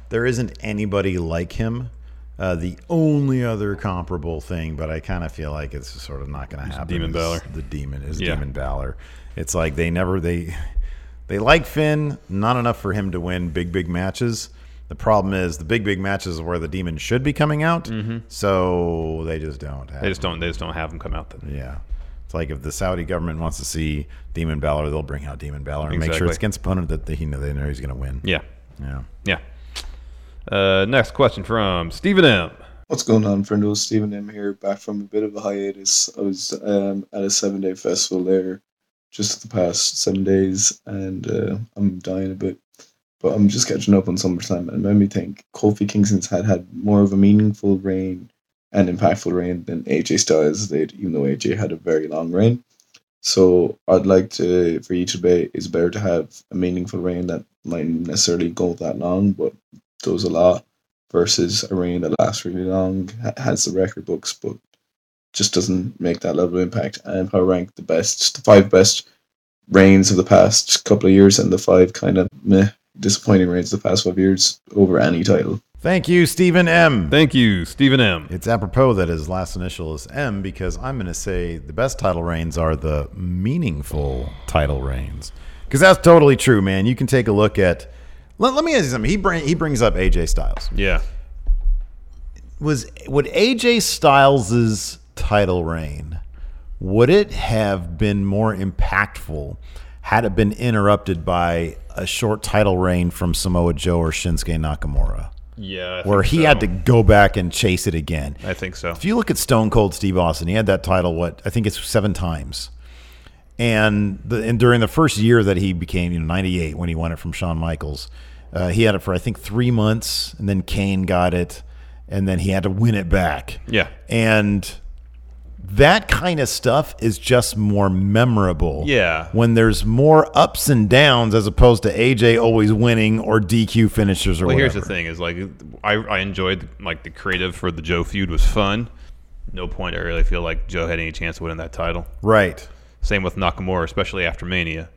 there isn't anybody like him. Uh, the only other comparable thing, but I kind of feel like it's sort of not going to happen. Demon Balor. The demon is Yeah. Demon Balor. It's like they never they they like Finn, not enough for him to win big big matches. The problem is the big big matches are where the demon should be coming out, so they just don't. Have They just don't. They just don't have them come out then. Yeah. It's like if the Saudi government wants to see Demon Balor, they'll bring out Demon Balor and make sure it's against opponent that they know they know he's going to win. Yeah. Yeah. Yeah. Uh, next question from Stephen M. What's going on, friendo? Stephen M here, back from a bit of a hiatus. I was um, at a seven day festival there just the past seven days, and uh, I'm dying a bit. But I'm just catching up on SummerSlam, and it made me think Kofi Kingston's had had more of a meaningful reign and impactful reign than AJ Styles did, even though AJ had a very long reign. So I'd like to, for each debate, it's better to have a meaningful reign that might necessarily go that long, but does a lot versus a reign that lasts really long, has the record books, but just doesn't make that level of impact. And if I rank the best, the five best reigns of the past couple of years and the five kind of meh, disappointing reigns of the past five years over any title. Thank you, Stephen M. Thank you, Stephen M. It's apropos that his last initial is M because I'm going to say the best title reigns are the meaningful title reigns. Because that's totally true, man. You can take a look at. Let, let me ask you something. He, bring, he brings up AJ Styles. Yeah. Was would AJ Styles's title reign would it have been more impactful had it been interrupted by a short title reign from Samoa Joe or Shinsuke Nakamura? Yeah, I where he so. had to go back and chase it again. I think so. If you look at Stone Cold Steve Austin, he had that title what I think it's seven times. And the and during the first year that he became, you know, 98 when he won it from Shawn Michaels, uh, he had it for I think 3 months and then Kane got it and then he had to win it back. Yeah. And that kind of stuff is just more memorable. Yeah. When there's more ups and downs as opposed to AJ always winning or DQ finishers or Well, whatever. here's the thing: is like I, I enjoyed like the creative for the Joe feud was fun. No point I really feel like Joe had any chance of winning that title. Right. Same with Nakamura, especially after Mania.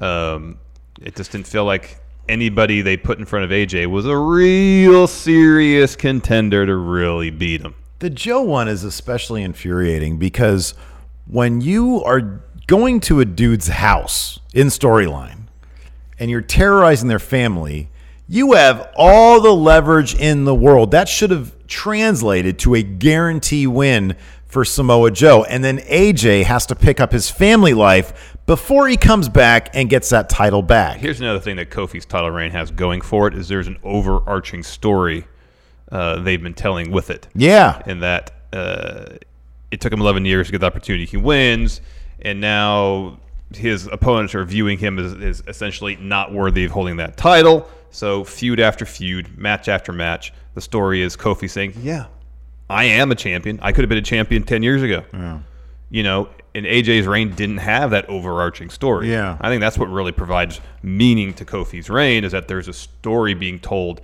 Um, it just didn't feel like anybody they put in front of AJ was a real serious contender to really beat him. The Joe one is especially infuriating because when you are going to a dude's house in storyline and you're terrorizing their family, you have all the leverage in the world. That should have translated to a guarantee win for Samoa Joe. And then AJ has to pick up his family life before he comes back and gets that title back. Here's another thing that Kofi's title reign has going for it: is there's an overarching story uh, they've been telling with it. Yeah. and that uh, it took him 11 years to get the opportunity. He wins, and now his opponents are viewing him as, as essentially not worthy of holding that title. So feud after feud, match after match. The story is Kofi saying, "Yeah, I am a champion. I could have been a champion 10 years ago." You know, and AJ's reign didn't have that overarching story. Yeah. I think that's what really provides meaning to Kofi's reign is that there's a story being told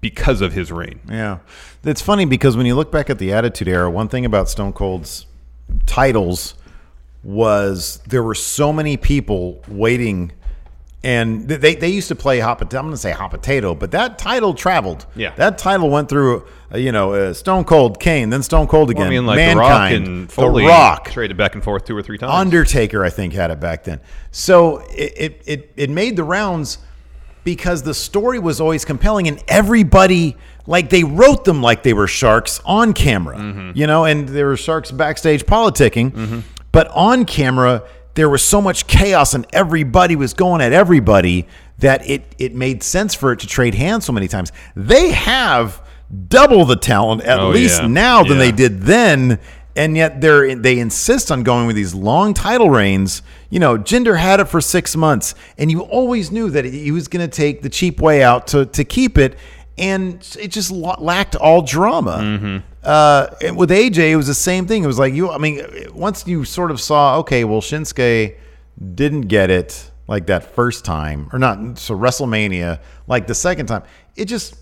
because of his reign. Yeah. It's funny because when you look back at the Attitude Era, one thing about Stone Cold's titles was there were so many people waiting and they, they used to play hot potato. I'm going to say hot potato, but that title traveled. Yeah. that title went through. Uh, you know, uh, Stone Cold, Kane, then Stone Cold again. Well, I mean, like Mankind, The Rock and Foley The Rock, traded back and forth two or three times. Undertaker, I think, had it back then. So it, it it it made the rounds because the story was always compelling, and everybody like they wrote them like they were sharks on camera, mm-hmm. you know, and there were sharks backstage politicking, mm-hmm. but on camera there was so much chaos and everybody was going at everybody that it it made sense for it to trade hands so many times. They have double the talent at Oh, least yeah. now than they did then and yet they're they insist on going with these long title reigns. You know jinder had it for six months and you always knew that he was going to take the cheap way out to, to keep it and it just la- lacked all drama. Uh, and with aj it was the same thing. It was like you i mean once you sort of saw okay well shinsuke didn't get it like that first time or not so wrestlemania like the second time it just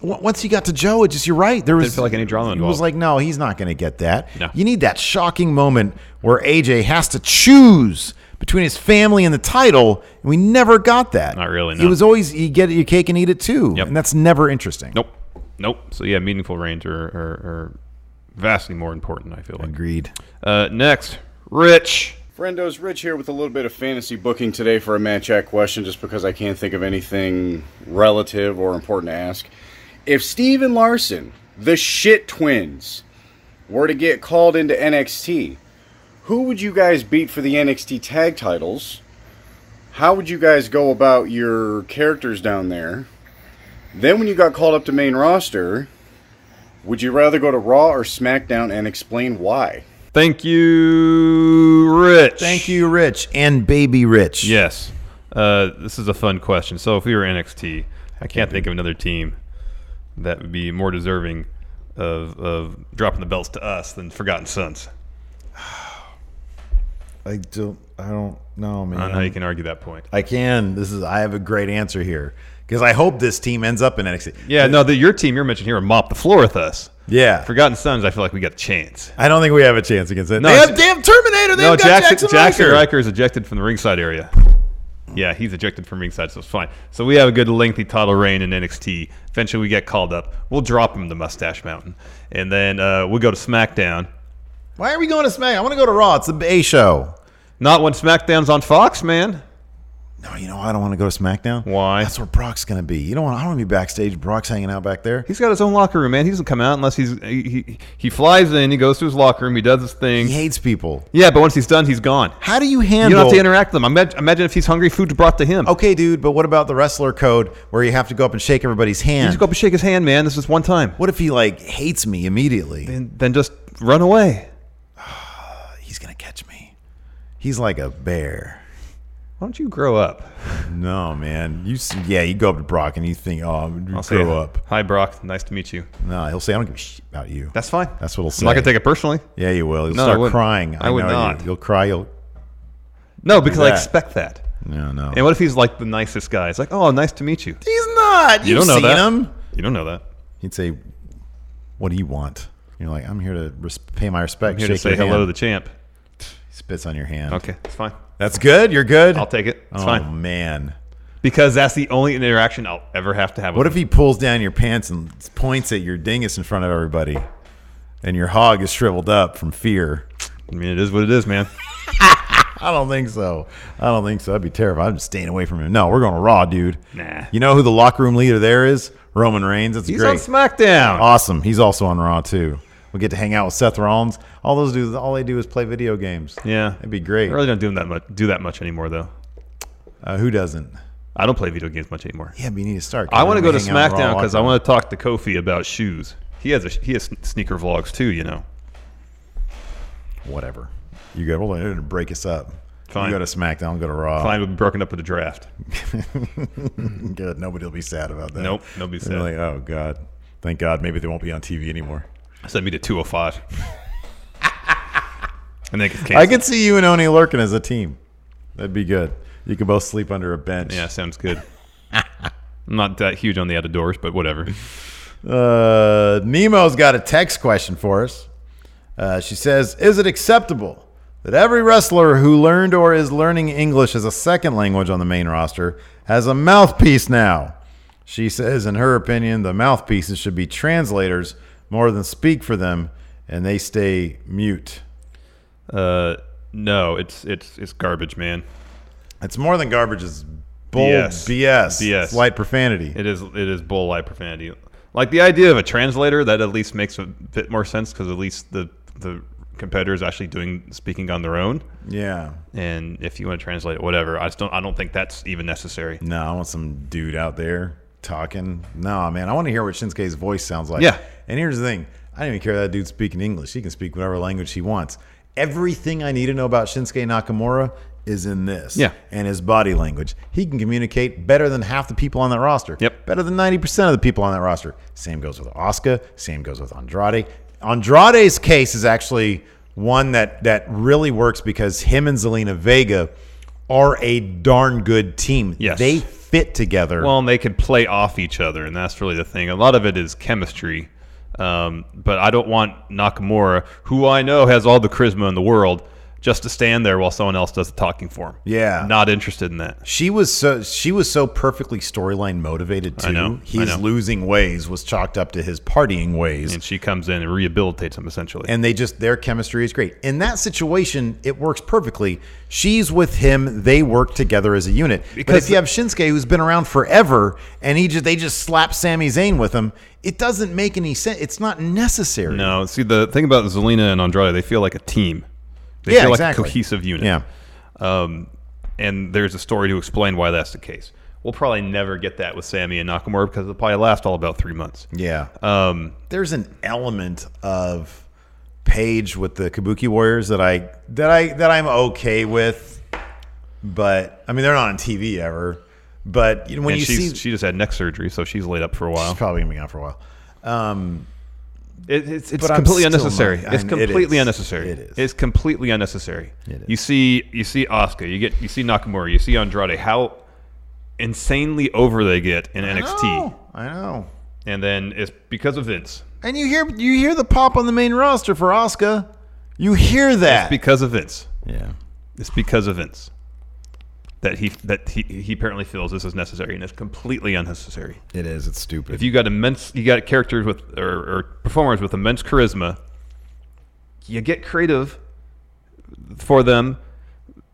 once you got to Joe, it just you're right. There was Didn't feel like any drama involved. It was like, no, he's not going to get that. No. You need that shocking moment where AJ has to choose between his family and the title, and we never got that. Not really, It was always you get your cake and eat it too, yep. and that's never interesting. Nope. Nope. So yeah, meaningful reigns are, are, are vastly more important. I feel like. Agreed. Uh, next, Rich. Friendos, Rich here with a little bit of fantasy booking today for a match chat question, just because I can't think of anything relative or important to ask. If Steven Larson, the shit twins, were to get called into NXT, who would you guys beat for the NXT tag titles? How would you guys go about your characters down there? Then, when you got called up to main roster, would you rather go to Raw or SmackDown and explain why? Thank you, Rich. Thank you, Rich, and Baby Rich. Yes. Uh, this is a fun question. So if we were NXT, I can't think of another team that would be more deserving of, of dropping the belts to us than Forgotten Sons. I don't. I don't know, man. I don't know how you can argue that point. I can. This is. I have a great answer here because I hope this team ends up in NXT. Yeah, no, the, your team you're mentioning here will mop the floor with us. Yeah. Forgotten Sons, I feel like we got a chance. I don't think we have a chance against it. No, they have damn Terminator. They no, Jackson, Jackson, Jaxson. Ryker is ejected from the ringside area. Yeah, he's ejected from ringside, so it's fine. So we have a good lengthy title reign in NXT. Eventually, we get called up. We'll drop him to Mustache Mountain, and then uh, we'll go to SmackDown. Why are we going to Smack? I want to go to Raw. It's the A show. Not when SmackDown's on Fox, man. No, you know I don't want to go to SmackDown. Why? That's where Brock's going to be. You don't want. I don't want to be backstage. Brock's hanging out back there. He's got his own locker room, man. He doesn't come out unless he's he, he, he flies in, he goes to his locker room, he does his thing. He hates people. Yeah, but once he's done, he's gone. How do you You handle? don't have to interact with him. Imagine, imagine if he's hungry, food's brought to him. Okay, dude, but what about the wrestler code where you have to go up and shake everybody's hand? You just go up and shake his hand, man. This is one time. What if he like hates me immediately? And then just run away. He's gonna catch me. He's like a bear. Why don't you grow up? No, man. You s- yeah, you go up to Brock and you think, oh, I'm I'll grow say, up. Hi, Brock. Nice to meet you. No, he'll say, I don't give a shit about you. That's fine. That's what he'll say. I'm not gonna take it personally. Yeah, you will. You'll No, I start wouldn't. crying. I would know not. You. You'll cry. You'll. No, because I expect that. No, no. And what if he's like the nicest guy? It's like, oh, nice to meet you. He's not. You You've don't know seen that. him. You don't know that. He'd say, "What do you want?" You're like, "I'm here to res- pay my respect." I'm here to say hello hand." to the champ. Spits on your hand. Okay, it's fine. That's good. You're good. I'll take it. It's oh, fine. man. Because that's the only interaction I'll ever have to have with What if he pulls down your pants and points at your dingus in front of everybody, and your hog is shriveled up from fear? I mean, it is what it is, man. I don't think so. I don't think so. I'd be terrified. I'm just staying away from him. No, we're going to Raw, dude. Nah. You know who the locker room leader there is? Roman Reigns. That's He's great. on SmackDown. Awesome. He's also on Raw too. We get to hang out with Seth Rollins. All those dudes, all they do is play video games. Yeah, It'd be great. I really don't do that much. Do that much anymore, though. Uh, who doesn't? I don't play video games much anymore. Yeah, but you need to start. I want to go to Hang out in Raw SmackDown because I want to talk to Kofi about shoes. He has a he has sneaker vlogs too, you know. Whatever. You go. Well, it'll break us up. Fine. You go to SmackDown. Go to Raw. Fine, we'll be broken up with the draft. Good. Nobody will be sad about that. Nope, nobody's sad. Like, oh God. Thank God. Maybe they won't be on TV anymore. Send me to 205. And get I could see you and Oney Lorcan as a team. That'd be good. You could both sleep under a bench. Yeah, sounds good. I'm not that huge on the out of doors, but whatever. Uh, Nemo's got a text question for us. Uh, she says, "Is it acceptable that every wrestler who learned or is learning English as a second language on the main roster has a mouthpiece now?" She says, in her opinion, the mouthpieces should be translators more than speak for them, and they stay mute. Uh, no, it's it's it's garbage, man. It's more than garbage. It's bull BS. BS. BS. It's light profanity. It is it is bull light profanity. Like the idea of a translator that at least makes a bit more sense because at least the the competitor is actually doing speaking on their own. Yeah. And if you want to translate it, whatever. I just don't. I don't think that's even necessary. No, I want some dude out there talking. No, man, I want to hear what Shinsuke's voice sounds like. Yeah. And here's the thing: I don't even care that dude's speaking English. He can speak whatever language he wants. Everything I need to know about Shinsuke Nakamura is in this. Yeah. And his body language. He can communicate better than half the people on that roster. Yep. Better than 90% of the people on that roster. Same goes with Asuka. Same goes with Andrade. Andrade's case is actually one that that really works because him and Zelina Vega are a darn good team. Yes. They fit together. Well, and they could play off each other, and that's really the thing. A lot of it is chemistry. Um, but I don't want Nakamura, who I know has all the charisma in the world, just to stand there while someone else does the talking for him. Yeah. Not interested in that. She was so she was so perfectly storyline motivated too. I know, I know. losing ways was chalked up to his partying ways. And she comes in and rehabilitates him essentially. and they just their chemistry is great. In that situation, it works perfectly. She's with him; they work together as a unit. but Because if you have Shinsuke, who's been around forever, and he just they just slap Sami Zayn with him, it doesn't make any sense. It's not necessary. No, see the thing about Zelina and Andrade, they feel like a team. They Yeah, feel exactly. like a cohesive unit. Yeah. Um, and there's a story to explain why that's the case. We'll probably never get that with Sami and Nakamura because it'll probably last all about three months. Yeah. Um, There's an element of Paige with the Kabuki Warriors that I that I that I'm okay with, but I mean they're not on TV ever. But you know, when you see, she just had neck surgery, so she's laid up for a while. she's probably gonna be gone for a while. Um, It, it's it's completely unnecessary. not- it's it completely is. unnecessary. It is. It's completely unnecessary. It is. You see, you see Asuka, you get, you see Nakamura, you see Andrade. How insanely over they get in NXT, know, I know. and then it's because of Vince. And you hear you hear the pop on the main roster for Asuka. You hear that. It's because of Vince. yeah. It's because of Vince that he that he, he apparently feels this is necessary, and it's completely unnecessary. It is. It's stupid. If you got immense, you got characters with or, or performers with immense charisma, you get creative for them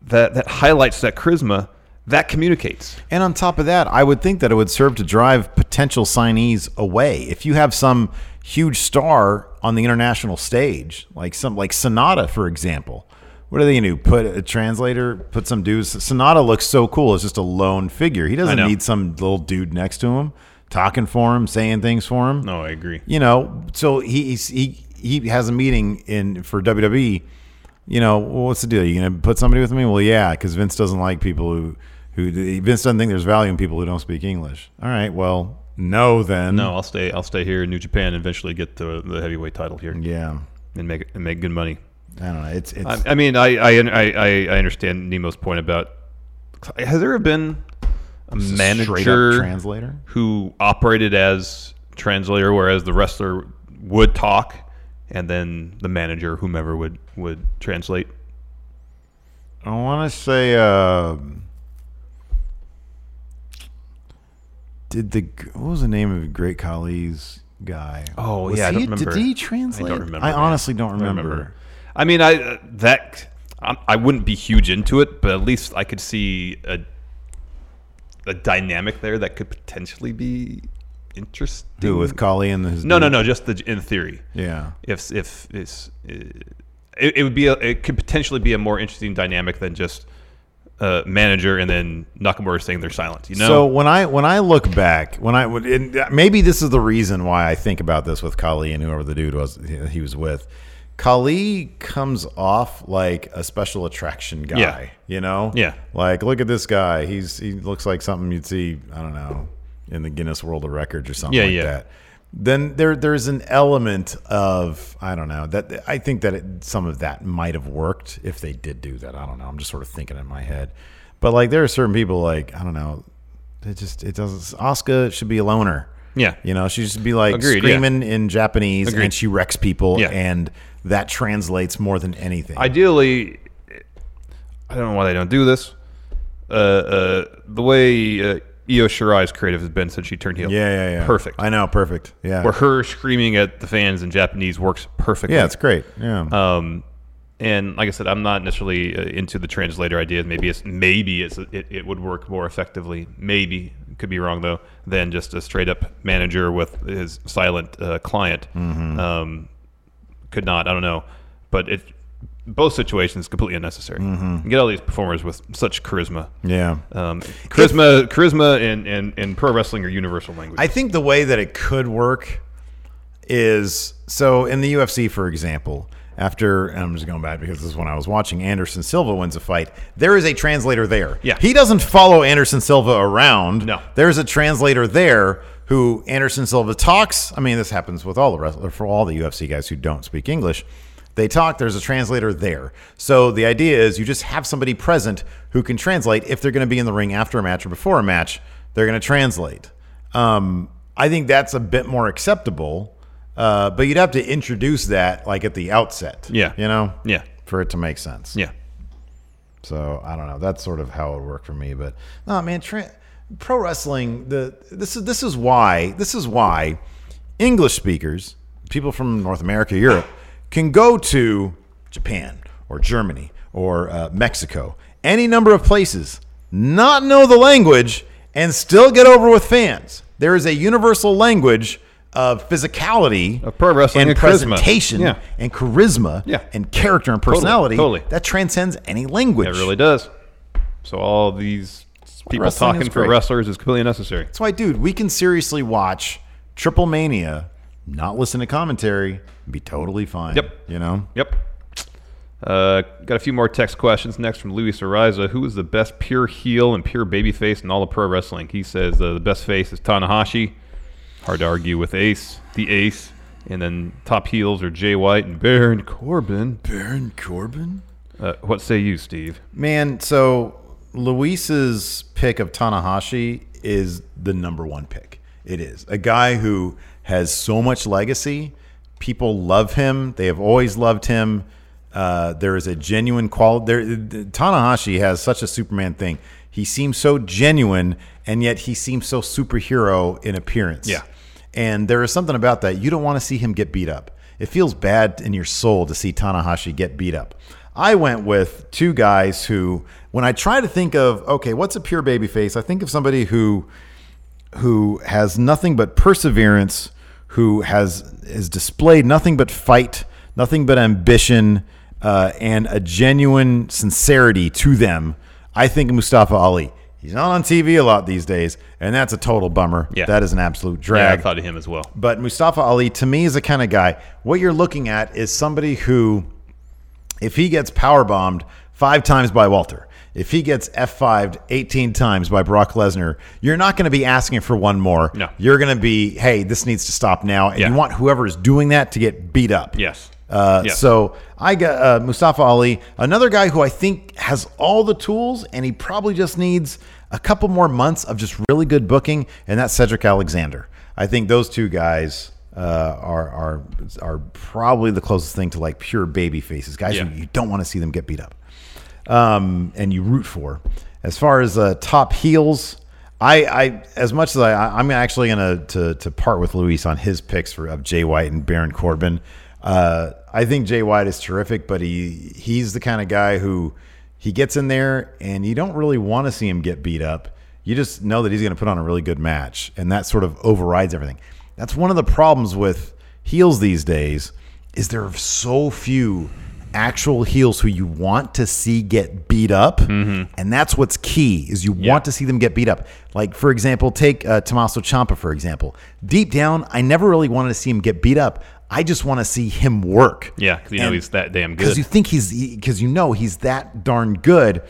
that that highlights that charisma that communicates. And on top of that, I would think that it would serve to drive potential signees away. If you have some huge star on the international stage, like some like Sonata, for example, what are they going to do? Put a translator, put some dudes. Sonata looks so cool. It's just a lone figure. He doesn't need some little dude next to him talking for him, saying things for him. No, I agree. You know, so he he's, he he has a meeting in for WWE. You know, well, what's the deal? You gonna put somebody with me? Well, yeah, because Vince doesn't like people who who Vince doesn't think there's value in people who don't speak English. All right, well, no then. No, I'll stay. I'll stay here in New Japan and eventually get the the heavyweight title here. Yeah, and make and make good money. I don't know. It's it's. I, I mean, I, I I I understand Nemo's point about. Has there been a manager translator? who operated as translator, whereas the wrestler would talk, and then the manager, whomever, would would translate? I want to say. Uh, did the what was the name of Great Khali's guy? Oh Was yeah, he- don't remember. Did he translate? I don't remember. I honestly don't I remember. I mean, I uh, that I, wouldn't be huge into it, but at least I could see a a dynamic there that could potentially be interesting. Who, with Khali and his No, no, dude? no. Just the, in theory. Yeah. If if it's it, it would be a, it could potentially be a more interesting dynamic than just uh, manager and then Nakamura saying they're silent. You know. So when I when I look back, when I would maybe this is the reason why I think about this with Khali and whoever the dude was he was with. Khali comes off like a special attraction guy. Yeah. You know? Yeah. Like, look at this guy. He's he looks like something you'd see, I don't know, in the Guinness World of Records or something Yeah, like yeah. that. then there there's an element of I don't know that I think that it, some of that might have worked if they did do that. I don't know. I'm just sort of thinking in my head, but like there are certain people like I don't know. It just it doesn't. Asuka should be a loner. Yeah. you know she should be like Agreed, yeah. screaming in Japanese Agreed. and she wrecks people Yeah. and that translates more than anything. Ideally, I don't know why they don't do this. Uh, uh, the way uh, Io Shirai's creative has been since she turned heel. Yeah, yeah, yeah. Perfect. I know, perfect. Yeah. Where her screaming at the fans in Japanese works perfectly. Yeah, it's great. Yeah. Um, and like I said, I'm not necessarily uh, into the translator idea. Maybe it's maybe it's it, it would work more effectively. Maybe could be wrong though than just a straight up manager with his silent uh, client. Mhm. Um, could not. I don't know, but it both situations completely unnecessary. Mhm. Get all these performers with such charisma. Yeah. um, charisma, charisma, and, and and pro wrestling are universal language. I think the way that it could work is so in the UFC, for example, after I'm just going back because this is when I was watching Anderson Silva wins a fight. There is a translator there. Yeah. he doesn't follow Anderson Silva around. No. there's a translator there who Anderson Silva talks. I mean, this happens with all the wrestlers for all the UFC guys who don't speak English. They talk. There's a translator there. So the idea is you just have somebody present who can translate if they're going to be in the ring after a match or before a match. They're going to translate. Um, I think that's a bit more acceptable. Uh, but you'd have to introduce that like at the outset. Yeah. You know? Yeah. For it to make sense. Yeah. So I don't know. That's sort of how it would work for me. But no, man, tra- pro wrestling. The this is this is why this is why English speakers, people from North America, Europe, can go to Japan or Germany or uh, Mexico, any number of places, not know the language, and still get over with fans. There is a universal language of physicality, of pro wrestling and and charisma. presentation, Yeah. and charisma, Yeah. and character and Totally, personality totally. that transcends any language. It really does. So all these people Wrestling talking is for great. wrestlers is completely unnecessary. That's why, dude, we can seriously watch Triplemania, not listen to commentary, and be totally fine. Yep. You know? Yep. Uh, got a few more text questions next from Luis Ariza. Who is the best pure heel and pure babyface in all of pro wrestling? He says uh, the best face is Tanahashi. Hard to argue with Ace, the Ace. And then top heels are Jay White and Baron Corbin. Baron Corbin? Uh, what say you, Steve? Man, so Luis's pick of Tanahashi is the number one pick. It is a guy who has so much legacy. People love him. They have always loved him. Uh, there is a genuine quality. There, Tanahashi has such a Superman thing. He seems so genuine, and yet he seems so superhero in appearance. Yeah. And there is something about that. You don't want to see him get beat up. It feels bad in your soul to see Tanahashi get beat up. I went with two guys who, when I try to think of, okay, what's a pure baby face? I think of somebody who who has nothing but perseverance, who has has displayed nothing but fight, nothing but ambition, uh, and a genuine sincerity to them. I think Mustafa Ali. He's not on TV a lot these days, and that's a total bummer. Yeah. That is an absolute Yeah, drag. I thought of him as well. But Mustafa Ali, to me, is the kind of guy. What you're looking at is somebody who, if he gets power bombed five times by Walter, if he gets F5'd 18 times by Brock Lesnar, you're not going to be asking for one more. No. You're going to be, hey, this needs to stop now. And Yeah. you want whoever is doing that to get beat up. Yes. Uh, Yes. So I got uh, Mustafa Ali, another guy who I think has all the tools, and he probably just needs a couple more months of just really good booking, and that's Cedric Alexander. I think those two guys uh, are are are probably the closest thing to like pure baby faces, guys Yeah. you don't want to see them get beat up, um, and you root for. As far as uh, top heels. I, I as much as I, I'm actually gonna to, to part with Luis on his picks for of Jay White and Baron Corbin. Uh, I think Jay White is terrific, but he he's the kind of guy who he gets in there and you don't really want to see him get beat up. You just know that he's going to put on a really good match, and that sort of overrides everything. That's one of the problems with heels these days is there are so few actual heels who you want to see get beat up, and that's what's key is you want to see them get beat up. Like for example, take uh, Tommaso Ciampa for example. Deep down, I never really wanted to see him get beat up. I just want to see him work. Yeah, because you know he's that damn good. because you think he's because you know he's that darn good.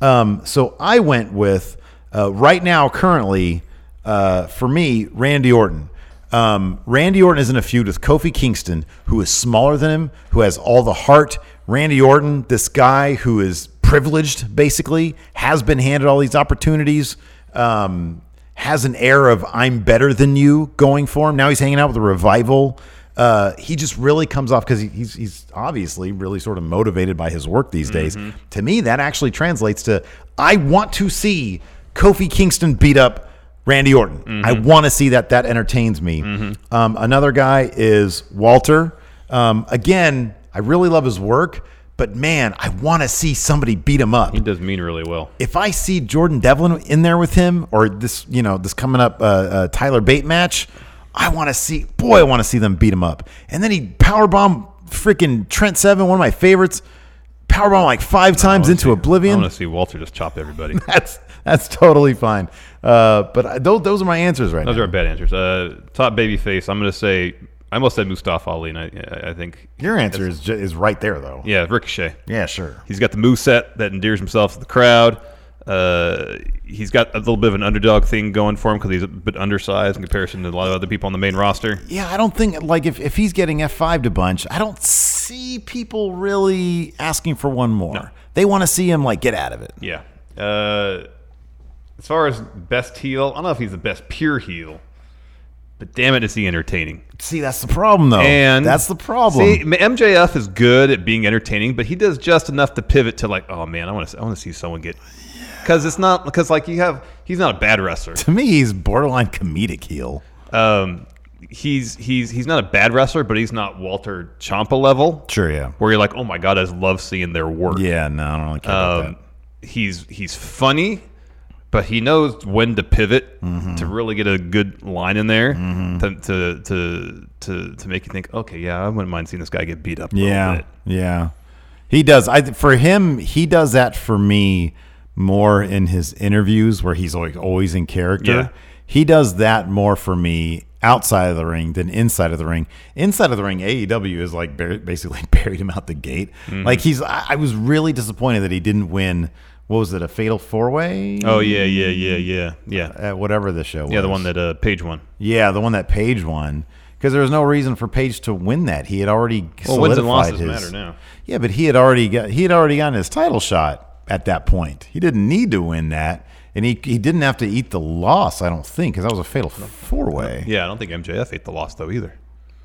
Um, so I went with uh, right now, currently, uh, for me, Randy Orton. Um, Randy Orton is in a feud with Kofi Kingston, who is smaller than him, who has all the heart. Randy Orton, this guy who is privileged, basically, has been handed all these opportunities, um, has an air of I'm better than you going for him. Now he's hanging out with a revival. Uh, he just really comes off because he, he's he's obviously really sort of motivated by his work these days. To me, that actually translates to I want to see Kofi Kingston beat up Randy Orton. I want to see that. That entertains me. Um, another guy is Walter. Um, again, I really love his work, but man, I want to see somebody beat him up. He does mean really well. If I see Jordan Devlin in there with him, or this, you know, this coming up uh, uh, Tyler Bate match, I want to see. Boy, I want to see them beat him up. And then he powerbomb freaking Trent Seven, one of my favorites. Powerbomb like five times into I oblivion. I want to see Walter just chop everybody. That's that's totally fine. Uh, but I, those those are my answers right Those now. are bad answers. Uh, top baby face. I'm going to say. I almost said Mustafa Ali, and I, I think Your answer is ju- is right there though. yeah, Ricochet. Yeah, sure. He's got the move set that endears himself to the crowd. Uh, he's got a little bit of an underdog thing going for him because he's a bit undersized in comparison to a lot of other people on the main roster. Yeah, I don't think like if, if he's getting F five to bunch, I don't see people really asking for one more. They want to see him like get out of it. Yeah. Uh, as far as best heel, I don't know if he's the best pure heel, but damn it, is he entertaining? See, that's the problem though. And that's the problem. See, MJF is good at being entertaining, but he does just enough to pivot to like, oh man, I want to, I want to see someone get, because it's not because like you have, he's not a bad wrestler. to me, he's borderline comedic heel. Um, he's he's he's not a bad wrestler, but he's not Walter Ciampa level. Sure, yeah. Where you're like, oh my god, I love seeing their work. Yeah, no, I don't really care about Um, he's he's funny, but he knows when to pivot Mm-hmm. to really get a good line in there to, to to to to make you think, okay, yeah, I wouldn't mind seeing this guy get beat up. A Yeah, bit. yeah. He does. I for him, he does that for me more in his interviews where he's like always in character. Yeah. He does that more for me outside of the ring than inside of the ring. Inside of the ring, AEW is like basically buried him out the gate. Mhm. Like he's. I was really disappointed that he didn't win. What was it? A fatal four way? Oh yeah, yeah, yeah, yeah, yeah. At whatever the show was. Yeah, the one that uh, Page won. Yeah, the one that Page won. Because there was no reason for Page to win that. He had already Well, wins and losses his, matter now. Yeah, but he had already got he had already gotten his title shot at that point. He didn't need to win that, and he he didn't have to eat the loss. I don't think because that was a fatal four way. Yeah, I don't think MJF ate the loss though either.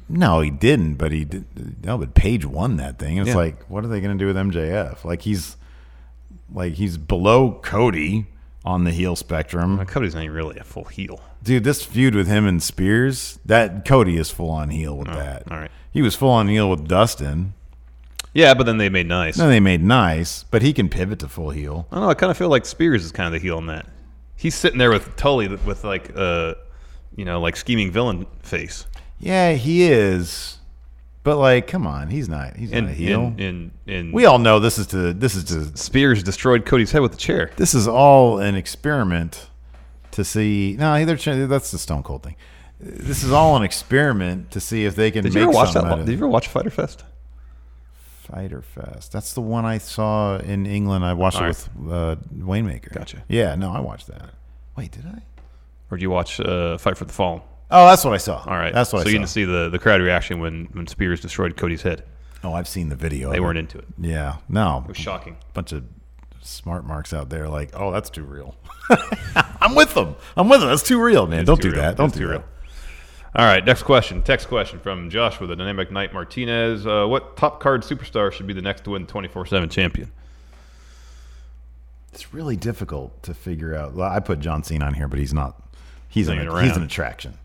No, he didn't. But he did. No, but Page won that thing. It's Yeah. like, what are they going to do with MJF? Like he's like he's below Cody on the heel spectrum. Cody's not even really a full heel. Dude, this feud with him and Spears, that Cody is full on heel with that. all right. He was full on heel with Dustin. Yeah, but then they made nice. Then they made nice, but he can pivot to full heel. I don't know. I kind of feel like Spears is kind of the heel in that. He's sitting there with Tully with like uh, you know, like scheming villain face. Yeah, he is. But like, come on, he's not. He's And not a heel. in, in, in we all know this is to this is to Spears destroyed Cody's head with the chair. This is all an experiment to see. No, they're that's the Stone Cold thing. This is all an experiment to see if they can Did make you ever watch that? Did you ever watch Fyter Fest? Fyter Fest. That's the one I saw in England. I watched All it right. with uh, Waymaker. Gotcha. Yeah, no, I watched that. Wait, did I? Or did you watch uh, Fight for the Fallen? Oh, that's what I saw. All right, That's what I saw. so I you saw. didn't see the, the crowd reaction when, when Spears destroyed Cody's head. Oh, I've seen the video. They of weren't into it. Yeah, no, It was shocking. A Bunch of smart marks out there, like, oh, that's too real. I'm with them. I'm with them. That's too real, man. It's Don't too do real. that. Don't It's do too that. real. All right, next question. Text question from Josh with the Dynamic Knight Martinez. Uh, what top card superstar should be the next to win 24 7 champion? It's really difficult to figure out. Well, I put John Cena on here, but he's not. He's Not an, even he's around. an attraction.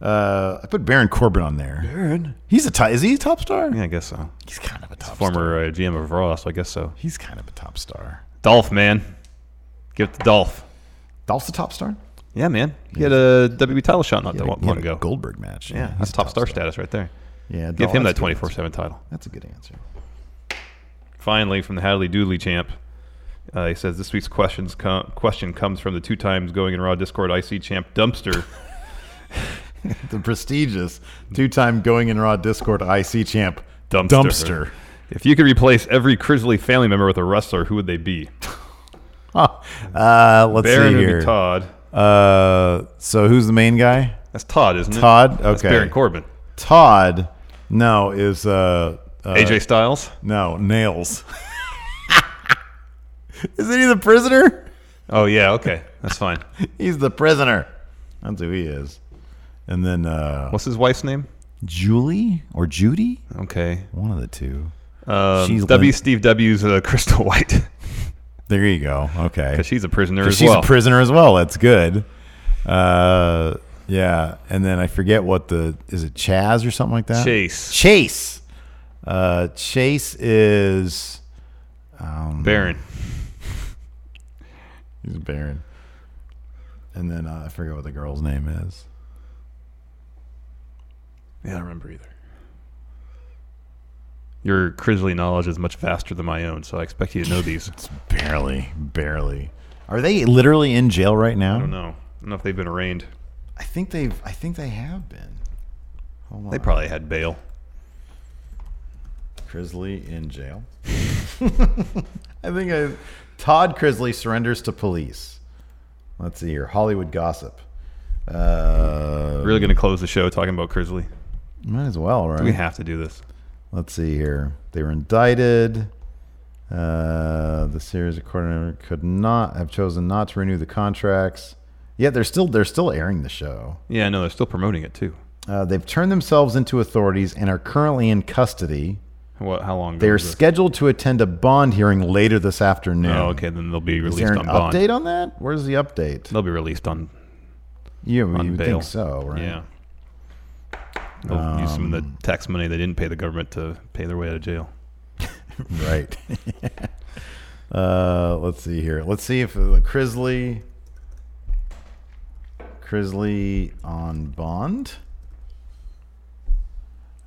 Uh, I put Baron Corbin on there. Baron? He's a top. Is he a top star? Yeah, I guess so. He's kind of a top Former uh, GM of Raw, so I guess so. He's kind of a top star. Dolph, man. Give it to Dolph. Dolph's a top star. Yeah, man. He had a WWE title shot not that long he had ago. Goldberg match. Yeah, Yeah, that's a top, top star star. status right there. Yeah, Give Dolph- him that that's a good 24 7 title. That's a good answer. Finally, from the Hadley Dooley champ, uh, he says this week's questions com- question comes from the two times going in Raw Discord IC champ Dumpster. the prestigious two-time going in Raw Discord IC champ Dumpster. Dumpster. If you could replace every Chrisley family member with a wrestler, who would they be? Uh, let's Baron see would be here. Todd. Uh, so who's the main guy? That's Todd, isn't it? Todd. Okay. That's Baron Corbin. Todd. No, is uh, uh AJ Styles. No, Nails. Isn't he the prisoner? Oh yeah, okay, that's fine. He's the prisoner. That's who he is. And then uh What's his wife's name? Julie or Judy? Okay, one of the two. Um, She's W. Steve W's uh, Crystal White. There you go. Okay. Because she's a prisoner 'Cause as she's well. a prisoner as well. That's good. Uh, yeah. And then I forget what the is it Chaz or something like that. Chase. Chase. Uh, Chase is um, Baron. He's Baron. And then uh, I forget what the girl's name is. Yeah, I don't remember either. Your Chrisley knowledge is much vaster than my own, so I expect you to know these. It's Barely, barely. Are they literally in jail right now? I don't know. I don't know if they've been arraigned. I think they've. I think they have been. Hold They on. probably had bail. Chrisley in jail. I think I, Todd Chrisley surrenders to police. Let's see here. Hollywood gossip. Uh, really going to close the show talking about Chrisley? Might as well, right? We have to do this. Let's see here. They were indicted. Uh, the series coordinator could not have chosen not to renew the contracts. Yet they're still they're still airing the show. Yeah, no, they're still promoting it too. Uh, they've turned themselves into authorities and are currently in custody. What? How long? They are scheduled to attend a bond hearing later this afternoon. Oh, okay. Then they'll be released Is there an on bond. update on that? Where's the update? They'll be released on. On you bail. think so, right? Yeah. They'll use some of the Um, tax money they didn't pay the government to pay their way out of jail. right. uh, let's see here. Let's see if uh, Chrisley, Chrisley on bond,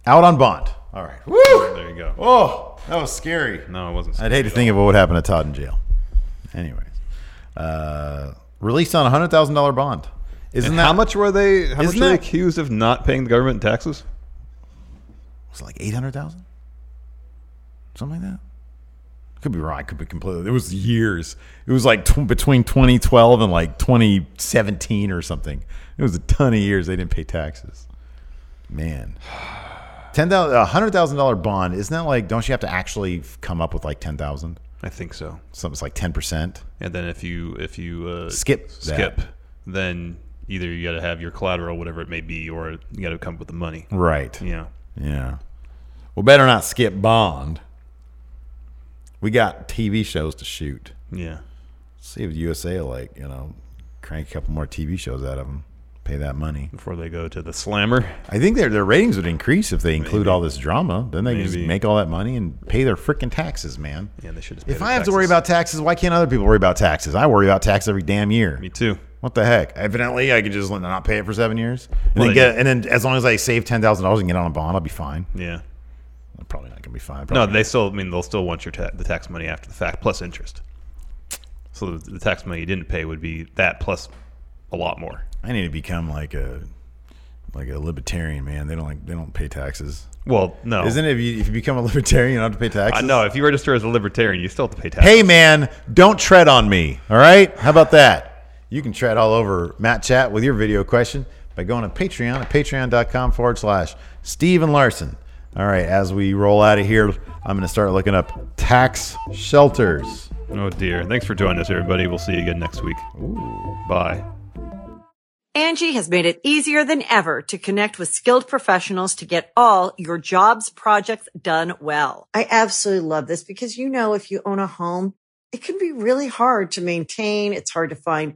out on bond. All right. Woo! There you go. Oh, that was scary. No, it wasn't. I'd hate to think of what would happen to Todd in jail. Anyways, uh, released on a hundred thousand dollar bond. Isn't And that how much were they? How much isn't were they that- accused of not paying the government taxes? Was it like eight hundred thousand? Something like that. Could be wrong. I could be completely. It was years. It was like tw- between 2012 and like 2017 or something. It was a ton of years they didn't pay taxes. Man, ten thousand, a hundred thousand dollar bond. Isn't that like? Don't you have to actually come up with like ten thousand? I think so. Something's like ten percent. And then if you if you uh, Skip that. skip, then either you got to have your collateral, whatever it may be, or you got to come up with the money. Right. Yeah. Yeah. Well, better not skip Bond. We got TV shows to shoot. Yeah. See if USA like you know crank a couple more TV shows out of them. Pay that money before they go to the slammer. I think their their ratings would increase if they include all this drama. Then they can just make all that money and pay their freaking taxes, man. Yeah, they should If I have to worry about taxes, why can't other people worry about taxes? I worry about tax every damn year. Me too. What the heck? Evidently, I could just not pay it for seven years, and Well, then get, and then as long as I save ten thousand dollars and get on a bond, I'll be fine. Yeah. I'm probably not gonna be fine. No, Probably they still. I mean, they'll still want your ta- the tax money after the fact plus interest. So the, the tax money you didn't pay would be that plus a lot more. I need to become like a like a libertarian, man. They don't like they don't pay taxes. Well, no. Isn't it if you if you become a libertarian, you don't have to pay taxes? I know if you register as a libertarian, you still have to pay taxes. Hey man, don't tread on me. All right? How about that? You can tread all over Matt Chat with your video question by going to Patreon at patreon.com forward slash Steven Larson. All right, as we roll out of here, I'm going to start looking up tax shelters. Oh dear. Thanks for joining us, everybody. We'll see you again next week. Bye. Angi has made it easier than ever to connect with skilled professionals to get all your jobs projects done well. I absolutely love this because, you know, if you own a home, it can be really hard to maintain. It's hard to find